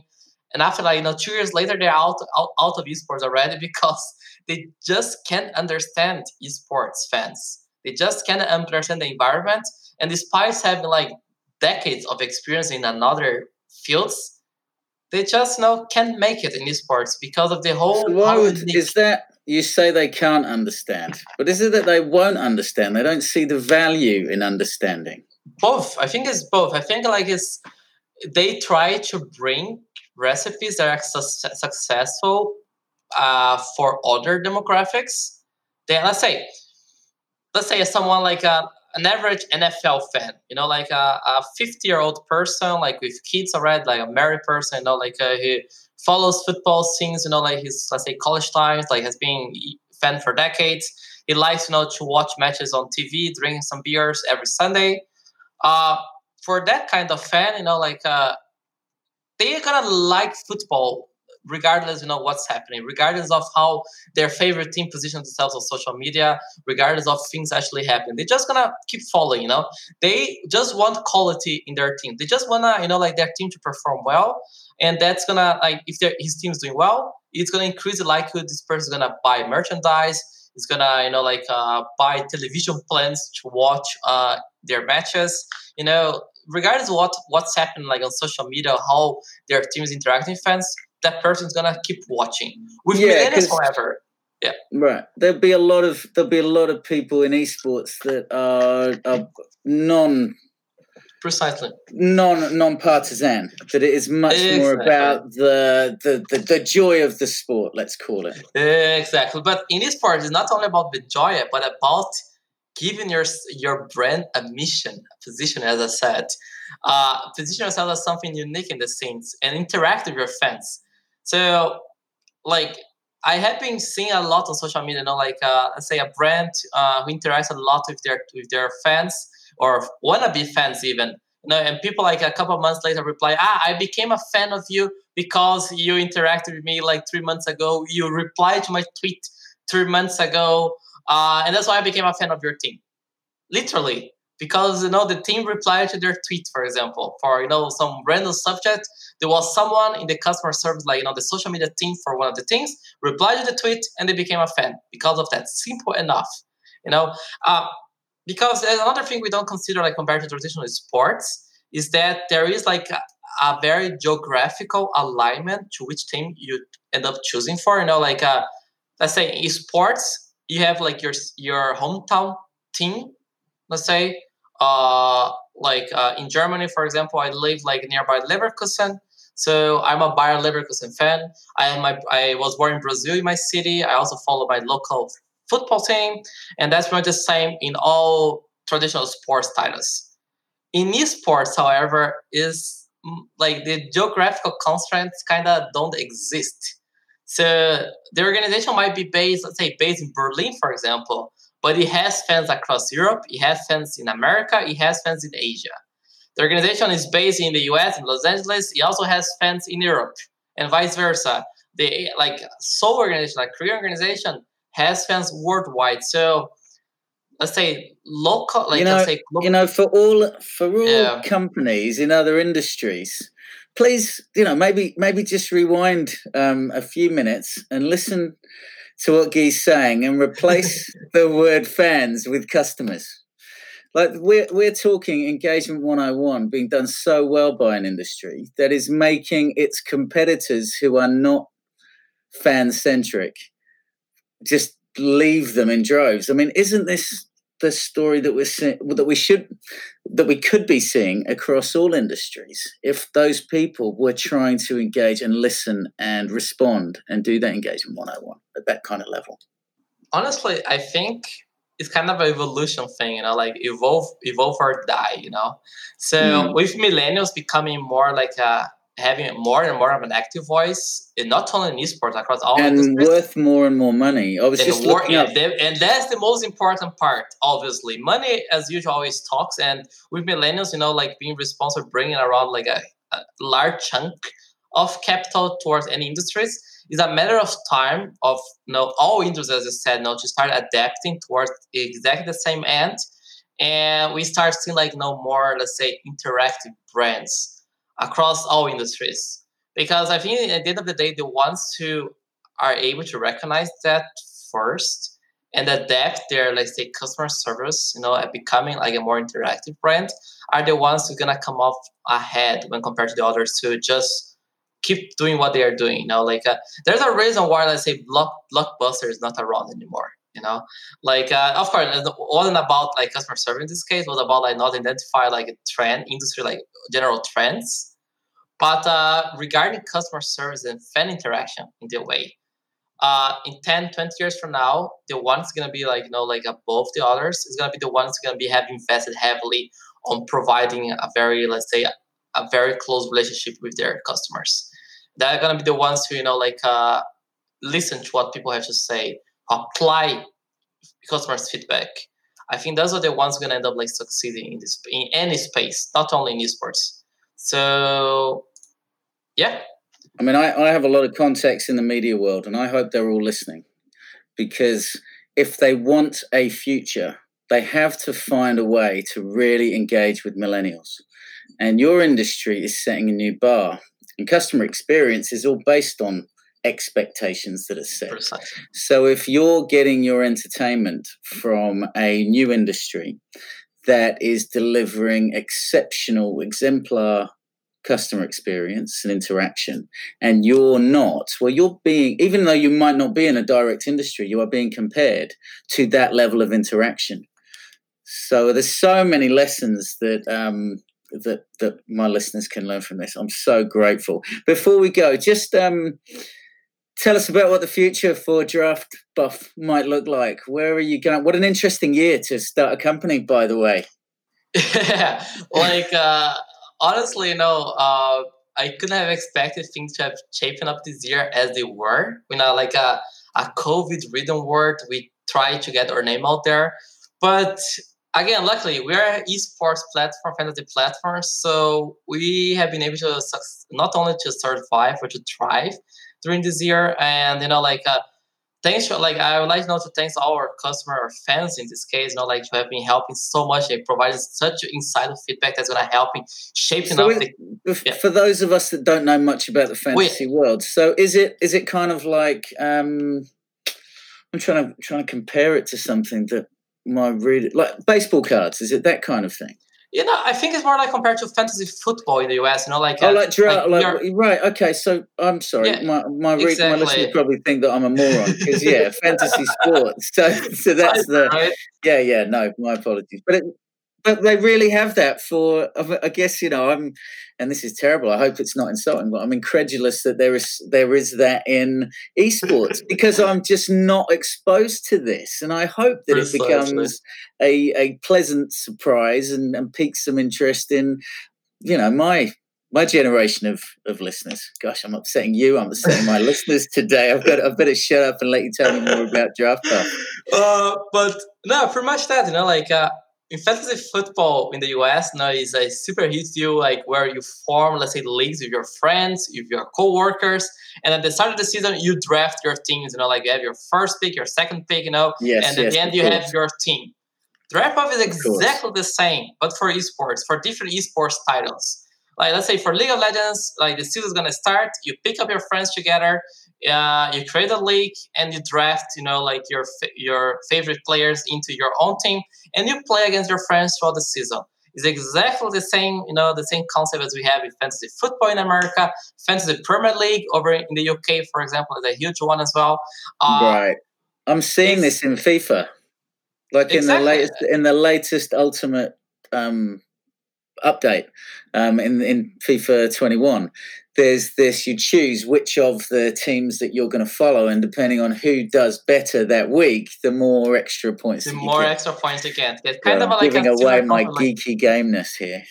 and after like you know two years later they're out out, out of esports already because they just can't understand esports fans they just can't understand the environment and despite having like decades of experience in another fields they just you know can't make it in esports because of the whole. So why would, is that you say they can't understand, but is it that they won't understand? They don't see the value in understanding. Both. I think it's both. I think like it's they try to bring recipes that are su- successful uh, for other demographics. Then let's say, let's say someone like a, an average NFL fan, you know, like a, a 50 year old person, like with kids already, like a married person, you know, like uh, he follows football since, you know, like his, let's say, college times, like has been fan for decades. He likes, you know, to watch matches on TV, drinking some beers every Sunday. Uh, for that kind of fan, you know, like uh, they're gonna like football regardless you know what's happening regardless of how their favorite team positions themselves on social media regardless of things actually happen. They're just gonna keep following you know? They just want quality in their team. They just wanna you know like their team to perform well and that's gonna like if his team's doing well it's gonna increase the likelihood this person's gonna buy merchandise it's gonna you know like uh, buy television plans to watch uh, their matches you know regardless of what what's happening like on social media how their team is interacting with fans that person's gonna keep watching. With yeah, millennials, however, yeah, right. There'll be a lot of there'll be a lot of people in esports that are, are non precisely non non-partisan that it is much exactly. more about the, the, the the joy of the sport let's call it exactly but in esports it's not only about the joy but about giving your your brand a mission a position as i said uh, position yourself as something unique in the scenes and interact with your fans so, like, I have been seeing a lot on social media, you know, like uh, let's say a brand uh, who interacts a lot with their with their fans or wanna be fans even. You know, and people like a couple months later reply, "Ah, I became a fan of you because you interacted with me like three months ago. You replied to my tweet three months ago, uh, and that's why I became a fan of your team." Literally, because you know the team replied to their tweet, for example, for you know some random subject. There was someone in the customer service, like you know the social media team for one of the things, replied to the tweet, and they became a fan because of that. Simple enough, you know. Uh, because another thing we don't consider like compared to traditional sports is that there is like a, a very geographical alignment to which team you end up choosing for. You know, like uh, let's say in sports, you have like your your hometown team let's say uh, like uh, in Germany, for example, I live like nearby Leverkusen. So I'm a Bayer Leverkusen fan. I am I was born in Brazil in my city. I also follow my local football team, and that's pretty much the same in all traditional sports titles. In esports, however, is mm, like the geographical constraints kind of don't exist. So the organization might be based, let's say, based in Berlin, for example, but it has fans across Europe, it has fans in America, it has fans in Asia. The organization is based in the US in Los Angeles. It also has fans in Europe and vice versa. The like Seoul organization, like Korean organization, has fans worldwide. So let's say local, like you know, say local, you know, for all for all yeah. companies in other industries, please, you know, maybe maybe just rewind um, a few minutes and listen to what Gui's saying and replace the word fans with customers. Like we're we're talking engagement 101 being done so well by an industry that is making its competitors who are not fan centric just leave them in droves. I mean, isn't this the story that we're seeing that we should that we could be seeing across all industries if those people were trying to engage and listen and respond and do that engagement 101 at that kind of level honestly i think it's kind of an evolution thing you know like evolve evolve or die you know so mm. with millennials becoming more like a having more and more of an active voice, and not only in esports across all and worth more and more money. I was just looking yeah, and that's the most important part. Obviously, money as usual always talks, and with millennials, you know, like being responsible, bringing around like a, a large chunk of capital towards any industries is a matter of time of you know all industries, as I said, you know, to start adapting towards exactly the same end, and we start seeing like you know more, let's say, interactive brands across all industries. Because I think at the end of the day, the ones who are able to recognize that first and adapt their, let's say, customer service, you know, at becoming like a more interactive brand, are the ones who are gonna come off ahead when compared to the others who just keep doing what they are doing. You know, like uh, there's a reason why let's say block blockbuster is not around anymore. You know, like uh, of course it wasn't about like customer service in this case. It was about like not identify like a trend industry like general trends. But uh, regarding customer service and fan interaction in the way, uh, in 10, 20 years from now, the one's gonna be like, you know, like above the others is gonna be the ones gonna be have invested heavily on providing a very, let's say, a, very close relationship with their customers. They're gonna be the ones who, you know, like uh, listen to what people have to say, apply customers' feedback. I think those are the ones gonna end up like succeeding in this in any space, not only in esports. So yeah, I mean, I, I have a lot of contacts in the media world, and I hope they're all listening because if they want a future, they have to find a way to really engage with millennials. And your industry is setting a new bar, and customer experience is all based on expectations that are set. Precisely. So if you're getting your entertainment from a new industry that is delivering exceptional, exemplar customer experience and interaction and you're not well you're being even though you might not be in a direct industry you are being compared to that level of interaction so there's so many lessons that um, that that my listeners can learn from this i'm so grateful before we go just um, tell us about what the future for draft buff might look like where are you going what an interesting year to start a company by the way yeah like uh honestly, you know, uh, I couldn't have expected things to have shaped up this year as they were. You know, like a, a COVID ridden world, we tried to get our name out there. But again, luckily, we are an esports platform, fantasy platform. So we have been able to not only to survive, but to thrive during this year. And, you know, like, uh, thanks for like I would like to know to thanks all our customer or fans in this case, you know, like to have been helping so much and providing such insightful feedback that's gonna help me shaping so up it, the, yeah. for those of us that don't know much about the fantasy world. So is it is it kind of like um I'm trying to trying to compare it to something that my read like baseball cards, is it that kind of thing? You know, I think it's more like compared to fantasy football in the US. You know, like oh, uh, like, dra- like, like right. Okay, so I'm sorry, yeah, my my, read, exactly. my listeners probably think that I'm a moron because yeah, fantasy sports. So so that's the right. yeah yeah no, my apologies, but it, but they really have that for i guess you know i'm and this is terrible i hope it's not insulting but i'm incredulous that there is there is that in esports because i'm just not exposed to this and i hope that it becomes a, a pleasant surprise and, and piques some interest in you know my my generation of, of listeners. Gosh, I'm upsetting you. I'm upsetting my listeners today. I've got I've better shut up and let you tell me more about draft uh, but no, pretty much that. You know, like uh, in fantasy football in the US now is a super huge deal, like where you form, let's say, leagues with your friends, with your co-workers, and at the start of the season, you draft your teams. You know, like you have your first pick, your second pick, you know, yes, and at yes, the end you course. have your team. DraftBuff is exactly the same, but for esports, for different esports titles. Like let's say for League of Legends, like the season's gonna start, you pick up your friends together, uh, you create a league and you draft, you know, like your your favorite players into your own team, and you play against your friends throughout the season. It's exactly the same, you know, the same concept as we have in fantasy football in America, fantasy Premier League over in the UK, for example, is a huge one as well. Uh, right, I'm seeing this in FIFA, like exactly. in the latest in the latest Ultimate um, update um, in in FIFA 21 there's this you choose which of the teams that you're going to follow and depending on who does better that week the more extra points the more get. extra points you get. It's kind well, of like giving away my geeky gameness here.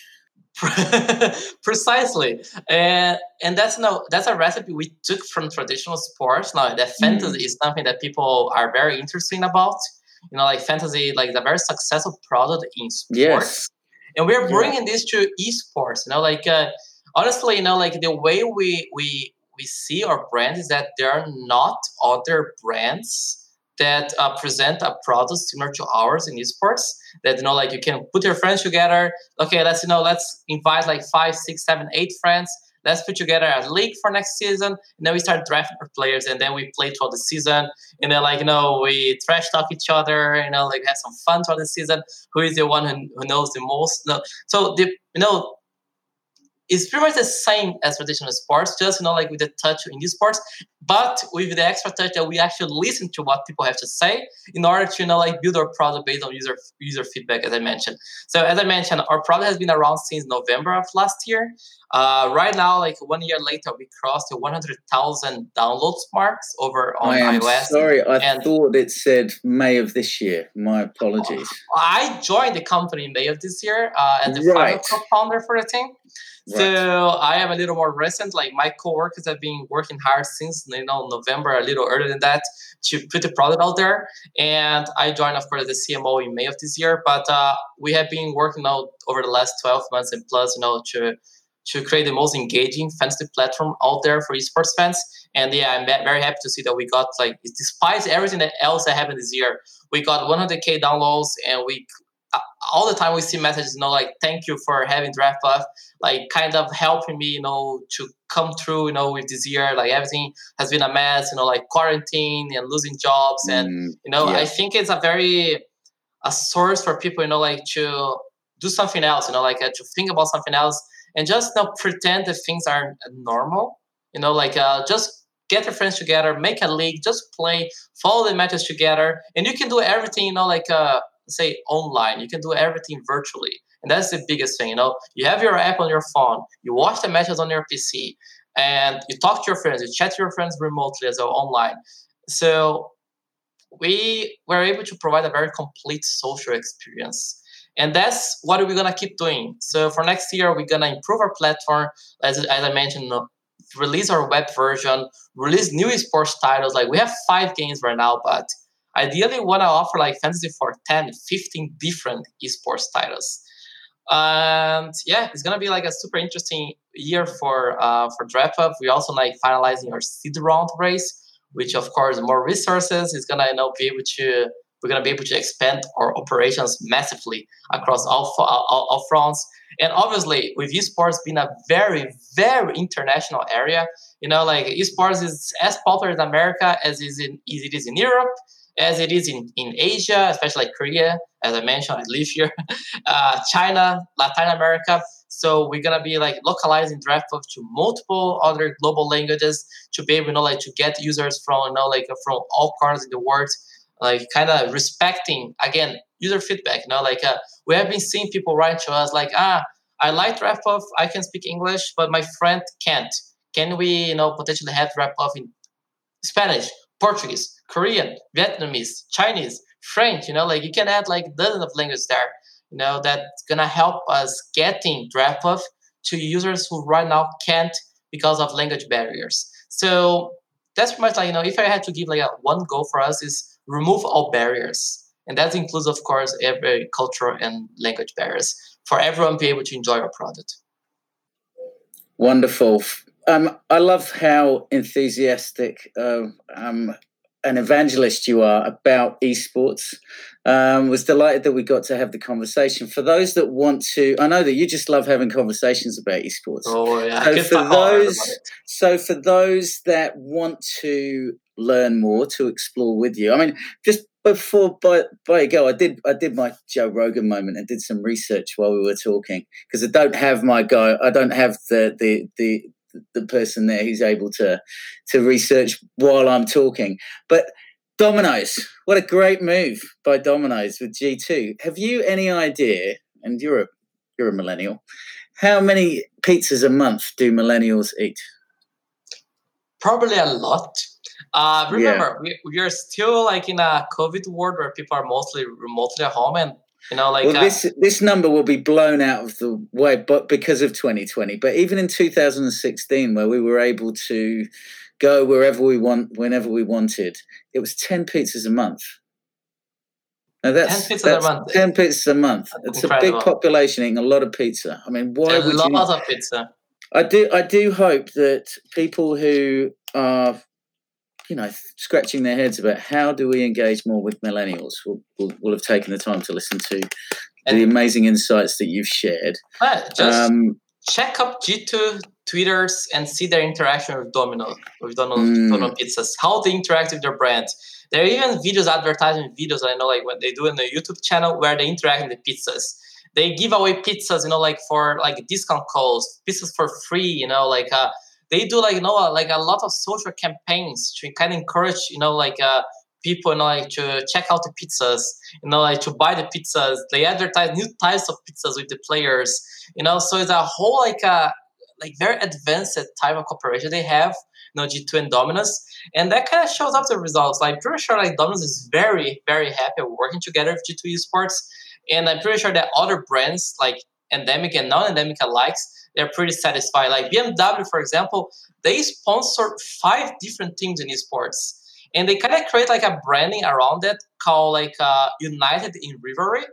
Precisely. And and that's no that's a recipe we took from traditional sports. Now that fantasy mm. is something that people are very interested in about. You know like fantasy like the very successful product in sports. yes. And we're bringing this to esports you know like uh, honestly, you know, like the way we we we see our brand is that there are not other brands that uh, present a product similar to ours in esports. That you know, like you can put your friends together. Okay, let's you know, let's invite like five, six, seven, eight friends. Let's put together a league for next season, and then we start drafting our players, and then we play throughout the season. And then, like you know, we trash talk each other. You know, like have some fun throughout the season. Who is the one who, who knows the most? No, so the you know it's pretty much the same as traditional sports, just you know, like with the touch in these sports, but with the extra touch that we actually listen to what people have to say in order to you know like build our product based on user user feedback, as I mentioned. So as I mentioned, our product has been around since November of last year. Uh, right now, like one year later, we crossed the 100,000 downloads marks over on I am iOS. Sorry, I and thought it said May of this year. My apologies. I joined the company in May of this year uh, as the right. final co-founder for the team. So I am a little more recent. Like my coworkers have been working hard since you know November, a little earlier than that, to put the product out there. And I joined, of course, the CMO in May of this year. But uh, we have been working out over the last 12 months and plus, you know, to to create the most engaging fantasy platform out there for esports fans. And yeah, I'm very happy to see that we got like, despite everything that else that happened this year, we got 100k downloads, and we all the time we see messages, you know, like thank you for having DraftBuff, like kind of helping me, you know, to come through, you know, with this year. Like everything has been a mess, you know, like quarantine and losing jobs, and mm, you know, yeah. I think it's a very a source for people, you know, like to do something else, you know, like uh, to think about something else and just you know, pretend that things are normal. You know, like uh, just get your friends together, make a league, just play, follow the matches together, and you can do everything. You know, like uh, say online. You can do everything virtually. And that's the biggest thing, you know. You have your app on your phone, you watch the matches on your PC, and you talk to your friends, you chat to your friends remotely as well online. So we were able to provide a very complete social experience. And that's what we're gonna keep doing. So for next year, we're gonna improve our platform, as, as I mentioned, release our web version, release new esports titles. Like we have five games right now, but ideally want to offer like fantasy for 10 15 different esports titles. And yeah it's gonna be like a super interesting year for uh, for DraftBuff we also like finalizing our seed round race which of course more resources is gonna you know be able to we're gonna be able to expand our operations massively across all, all, all fronts. And obviously with esports being a very very international area you know like esports is as popular in america as is in as it is in europe as it is in, in Asia, especially like Korea, as I mentioned, I live here, uh, China, Latin America. So we're gonna be like localizing DraftBuff to multiple other global languages to be able, you know, like to get users from, you know, like from all corners in the world, like kind of respecting again user feedback. You know, like uh, we have been seeing people write to us like, ah, I like DraftBuff, I can speak English, but my friend can't. Can we, you know, potentially have DraftBuff in Spanish, Portuguese, Korean, Vietnamese, Chinese, French, you know, like you can add like dozens of languages there, you know, that's gonna help us getting DraftBuff to users who right now can't because of language barriers. So that's pretty much like, you know, if I had to give like a one goal for us is remove all barriers. And that includes, of course, every cultural and language barriers for everyone to be able to enjoy our product. Wonderful. Um, I love how enthusiastic uh, um, an evangelist you are about esports. Um, was delighted that we got to have the conversation. For those that want to, I know that you just love having conversations about esports. Oh yeah. So for those, so for those that want to learn more, to explore with you, I mean, just before by by you go, I did I did my Joe Rogan moment and did some research while we were talking because I don't have my guy. I don't have the the the the person there who's able to to research while I'm talking. But Domino's, what a great move by Domino's with G2. Have you any idea? And you're a you're a millennial. How many pizzas a month do millennials eat? Probably a lot. Uh, remember, yeah. we, we are still like in a COVID world where people are mostly remotely at home, and you know, like well, this this number will be blown out of the way, but because of 2020. But even in 2016, where we were able to go wherever we want, whenever we wanted, it was 10 pizzas a month. Now that's 10 pizzas that's a month. 10 pizzas a month. That's it's incredible. a big population eating a lot of pizza. I mean, why a would you? A lot of pizza. I do. I do hope that people who are you know, scratching their heads about how do we engage more with millennials will, will, will have taken the time to listen to and the amazing insights that you've shared. just um, check up G2 Twitters and see their interaction with Domino, with Domino, mm. Domino Pizzas, how they interact with their brand. There are even videos, advertising videos, I know, like what they do in the YouTube channel where they interact with the pizzas. they give away pizzas, you know, like for like discount codes, pizzas for free, you know, like uh, they do like you know like a lot of social campaigns to kind of encourage you know like uh, people you know like to check out the pizzas, you know like to buy the pizzas. They advertise new types of pizzas with the players, you know. So it's a whole like a uh, like very advanced type of cooperation they have, you know, G2 and Domino's. And that kind of shows up the results. Like, pretty sure like Domino's is very, very happy working together with G2 Esports. And I'm pretty sure that other brands like endemic and non-endemic alike, they're pretty satisfied. Like BMW, for example, they sponsor five different teams in esports. And they kind of create like a branding around it called like uh, United in Rivalry.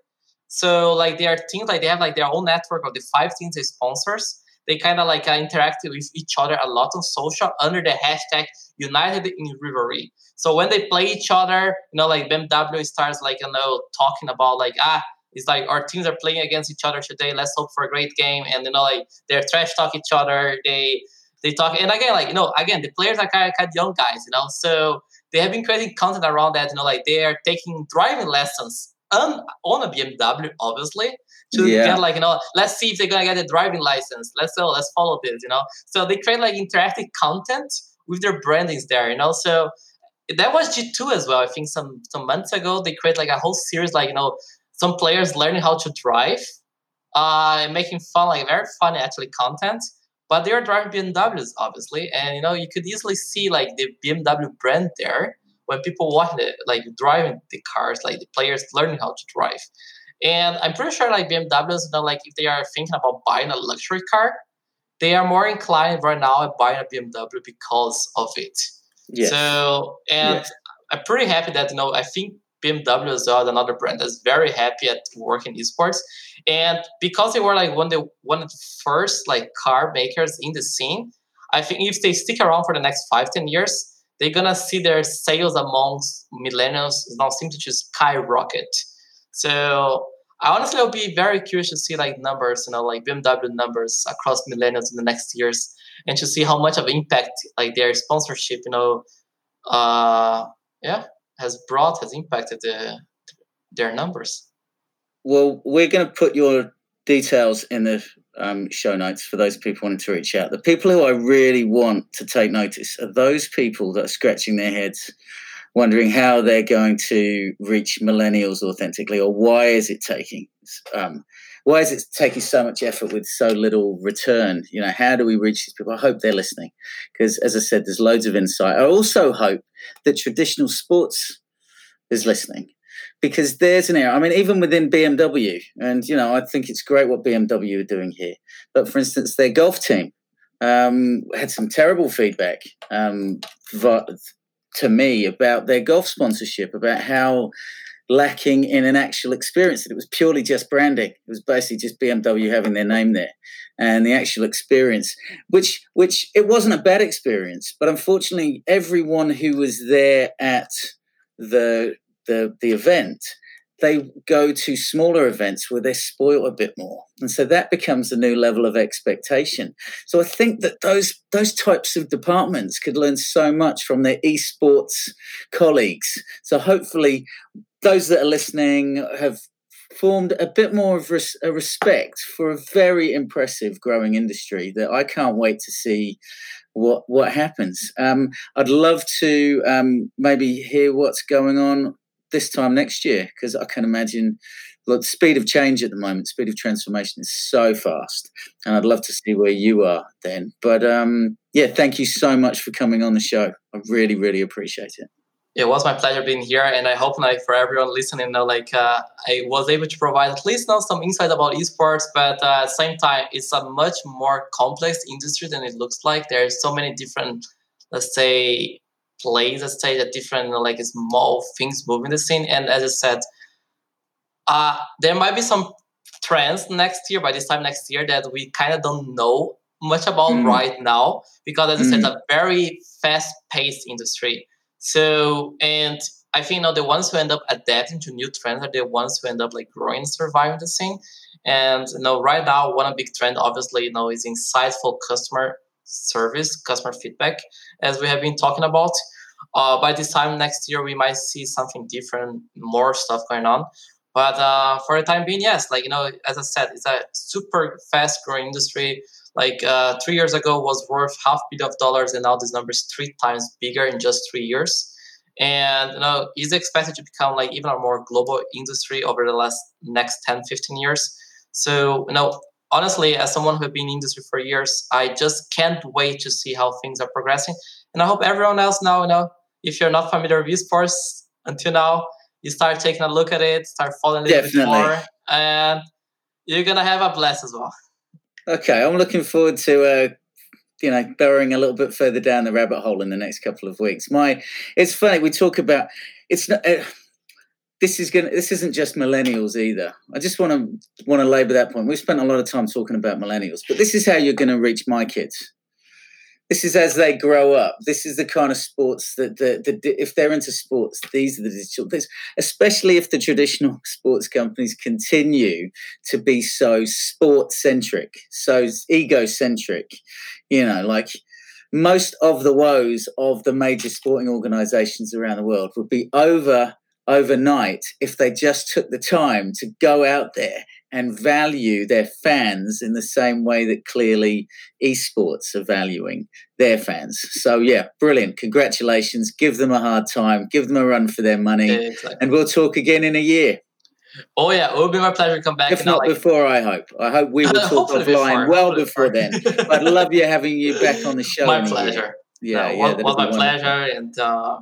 So like they are teams like they have like their own network of the five teams they sponsors. They kind of like uh, interact with each other a lot on social under the hashtag United in Rivalry. So when they play each other, you know, like BMW starts like you know talking about like ah it's like our teams are playing against each other today. Let's hope for a great game. And you know, like they're trash talk each other. They they talk and again, like you know, again, the players are kind of, kind of young guys, you know, so they have been creating content around that. You know, like they are taking driving lessons on on a BMW, obviously, to yeah. get like you know, let's see if they're gonna get a driving license. Let's go, let's follow this, you know. So they create like interactive content with their brandings there, you know. So that was G2 as well. I think some some months ago they create like a whole series like you know some players learning how to drive, uh, making fun, like very funny actually content. But they are driving BMWs, obviously, and you know you could easily see like the BMW brand there when people watch it, like driving the cars, like the players learning how to drive. And I'm pretty sure like BMWs, you know, like if they are thinking about buying a luxury car, they are more inclined right now at buying a BMW because of it. Yes. So and yes. I'm pretty happy that you know I think BMW as well, another brand that's very happy at working esports. And because they were like one of the one of the first like car makers in the scene, I think if they stick around for the next five, ten years, they're gonna see their sales amongst millennials now seem to just skyrocket. So I honestly will be very curious to see like numbers, you know, like BMW numbers across millennials in the next years, and to see how much of impact like their sponsorship, you know, uh, yeah, has brought has impacted the, their numbers. Well, we're going to put your details in the um, show notes for those people wanting to reach out. The people who I really want to take notice are those people that are scratching their heads, wondering how they're going to reach millennials authentically, or why is it taking um, why is it taking so much effort with so little return? You know, how do we reach these people? I hope they're listening because, as I said, there's loads of insight. I also hope that traditional sports is listening because there's an area. I mean, even within BMW, and you know, I think it's great what BMW are doing here. But for instance, their golf team um, had some terrible feedback um, to me about their golf sponsorship, about how lacking in an actual experience. That It was purely just branding. It was basically just BMW having their name there, and the actual experience, which which it wasn't a bad experience, but unfortunately, everyone who was there at the the the event they go to smaller events where they're spoiled a bit more and so that becomes a new level of expectation so i think that those those types of departments could learn so much from their esports colleagues so hopefully those that are listening have formed a bit more of res- a respect for a very impressive growing industry that I can't wait to see what what happens. Um, I'd love to um, maybe hear what's going on this time next year because I can imagine the speed of change at the moment, speed of transformation is so fast, and I'd love to see where you are then. But um, yeah, thank you so much for coming on the show. I really, really appreciate it it was my pleasure being here and i hope like for everyone listening know like uh, i was able to provide at least know some insight about esports but uh, at the same time it's a much more complex industry than it looks like. There's so many different let's say plays let's say that different like small things moving the scene and as i said uh, there might be some trends next year by this time next year that we kind of don't know much about mm. right now because as i said it's a very fast paced industry so, and I think know, the ones who end up adapting to new trends are the ones who end up like growing and surviving the scene. And you right now, one big trend, obviously, you know, is insightful customer service, customer feedback, as we have been talking about. Uh, by this time next year, we might see something different, more stuff going on. But uh, for the time being, yes, like you know, as I said, it's a super fast growing industry. Like uh, three years ago was worth half billion of dollars, and now this number is three times bigger in just three years. And you know, is expected to become like even a more global industry over the last next 10, 15 years. So you know, honestly, as someone who has been in industry for years, I just can't wait to see how things are progressing. And I hope everyone else now, you know, if you're not familiar with esports until now, you start taking a look at it, start following it more, and you're gonna have a blast as well. Okay, I'm looking forward to uh, you know burrowing a little bit further down the rabbit hole in the next couple of weeks. My, it's funny we talk about it's not. Uh, this is going this isn't just millennials either. I just want to want to labour that point. We've spent a lot of time talking about millennials, but this is how you're going to reach my kids this is as they grow up. This is the kind of sports that, the, the, if they're into sports, these are the digital. This, especially if the traditional sports companies continue to be so sport centric, so egocentric. You know, like most of the woes of the major sporting organisations around the world would be over overnight if they just took the time to go out there and value their fans in the same way that clearly esports are valuing their fans. So yeah, brilliant. Congratulations. Give them a hard time. Give them a run for their money. Yeah, exactly. And we'll talk again in a year. Oh yeah, it will be my pleasure to come back. If not like... before, I hope. I hope we will talk offline well before, then. I'd love you having you back on the show. My pleasure. Yeah, no, yeah. Was, was my wonderful. pleasure, and uh,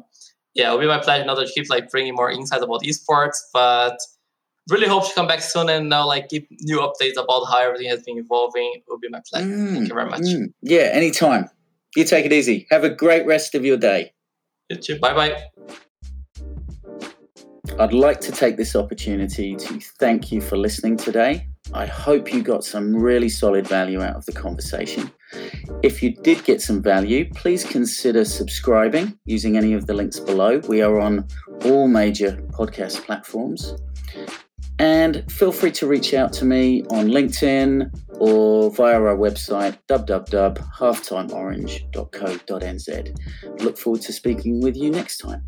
yeah, it'll be my pleasure not to keep like bringing more insights about esports, but really hope to come back soon and now like give new updates about how everything has been evolving. It would be my pleasure. Mm, Thank you very much. Mm, yeah, anytime. You take it easy. Have a great rest of your day. You too. Bye bye. I'd like to take this opportunity to thank you for listening today. I hope you got some really solid value out of the conversation. If you did get some value, please consider subscribing using any of the links below. We are on all major podcast platforms. And feel free to reach out to me on LinkedIn or via our website www.halftimeorange.co.nz. Look forward to speaking with you next time.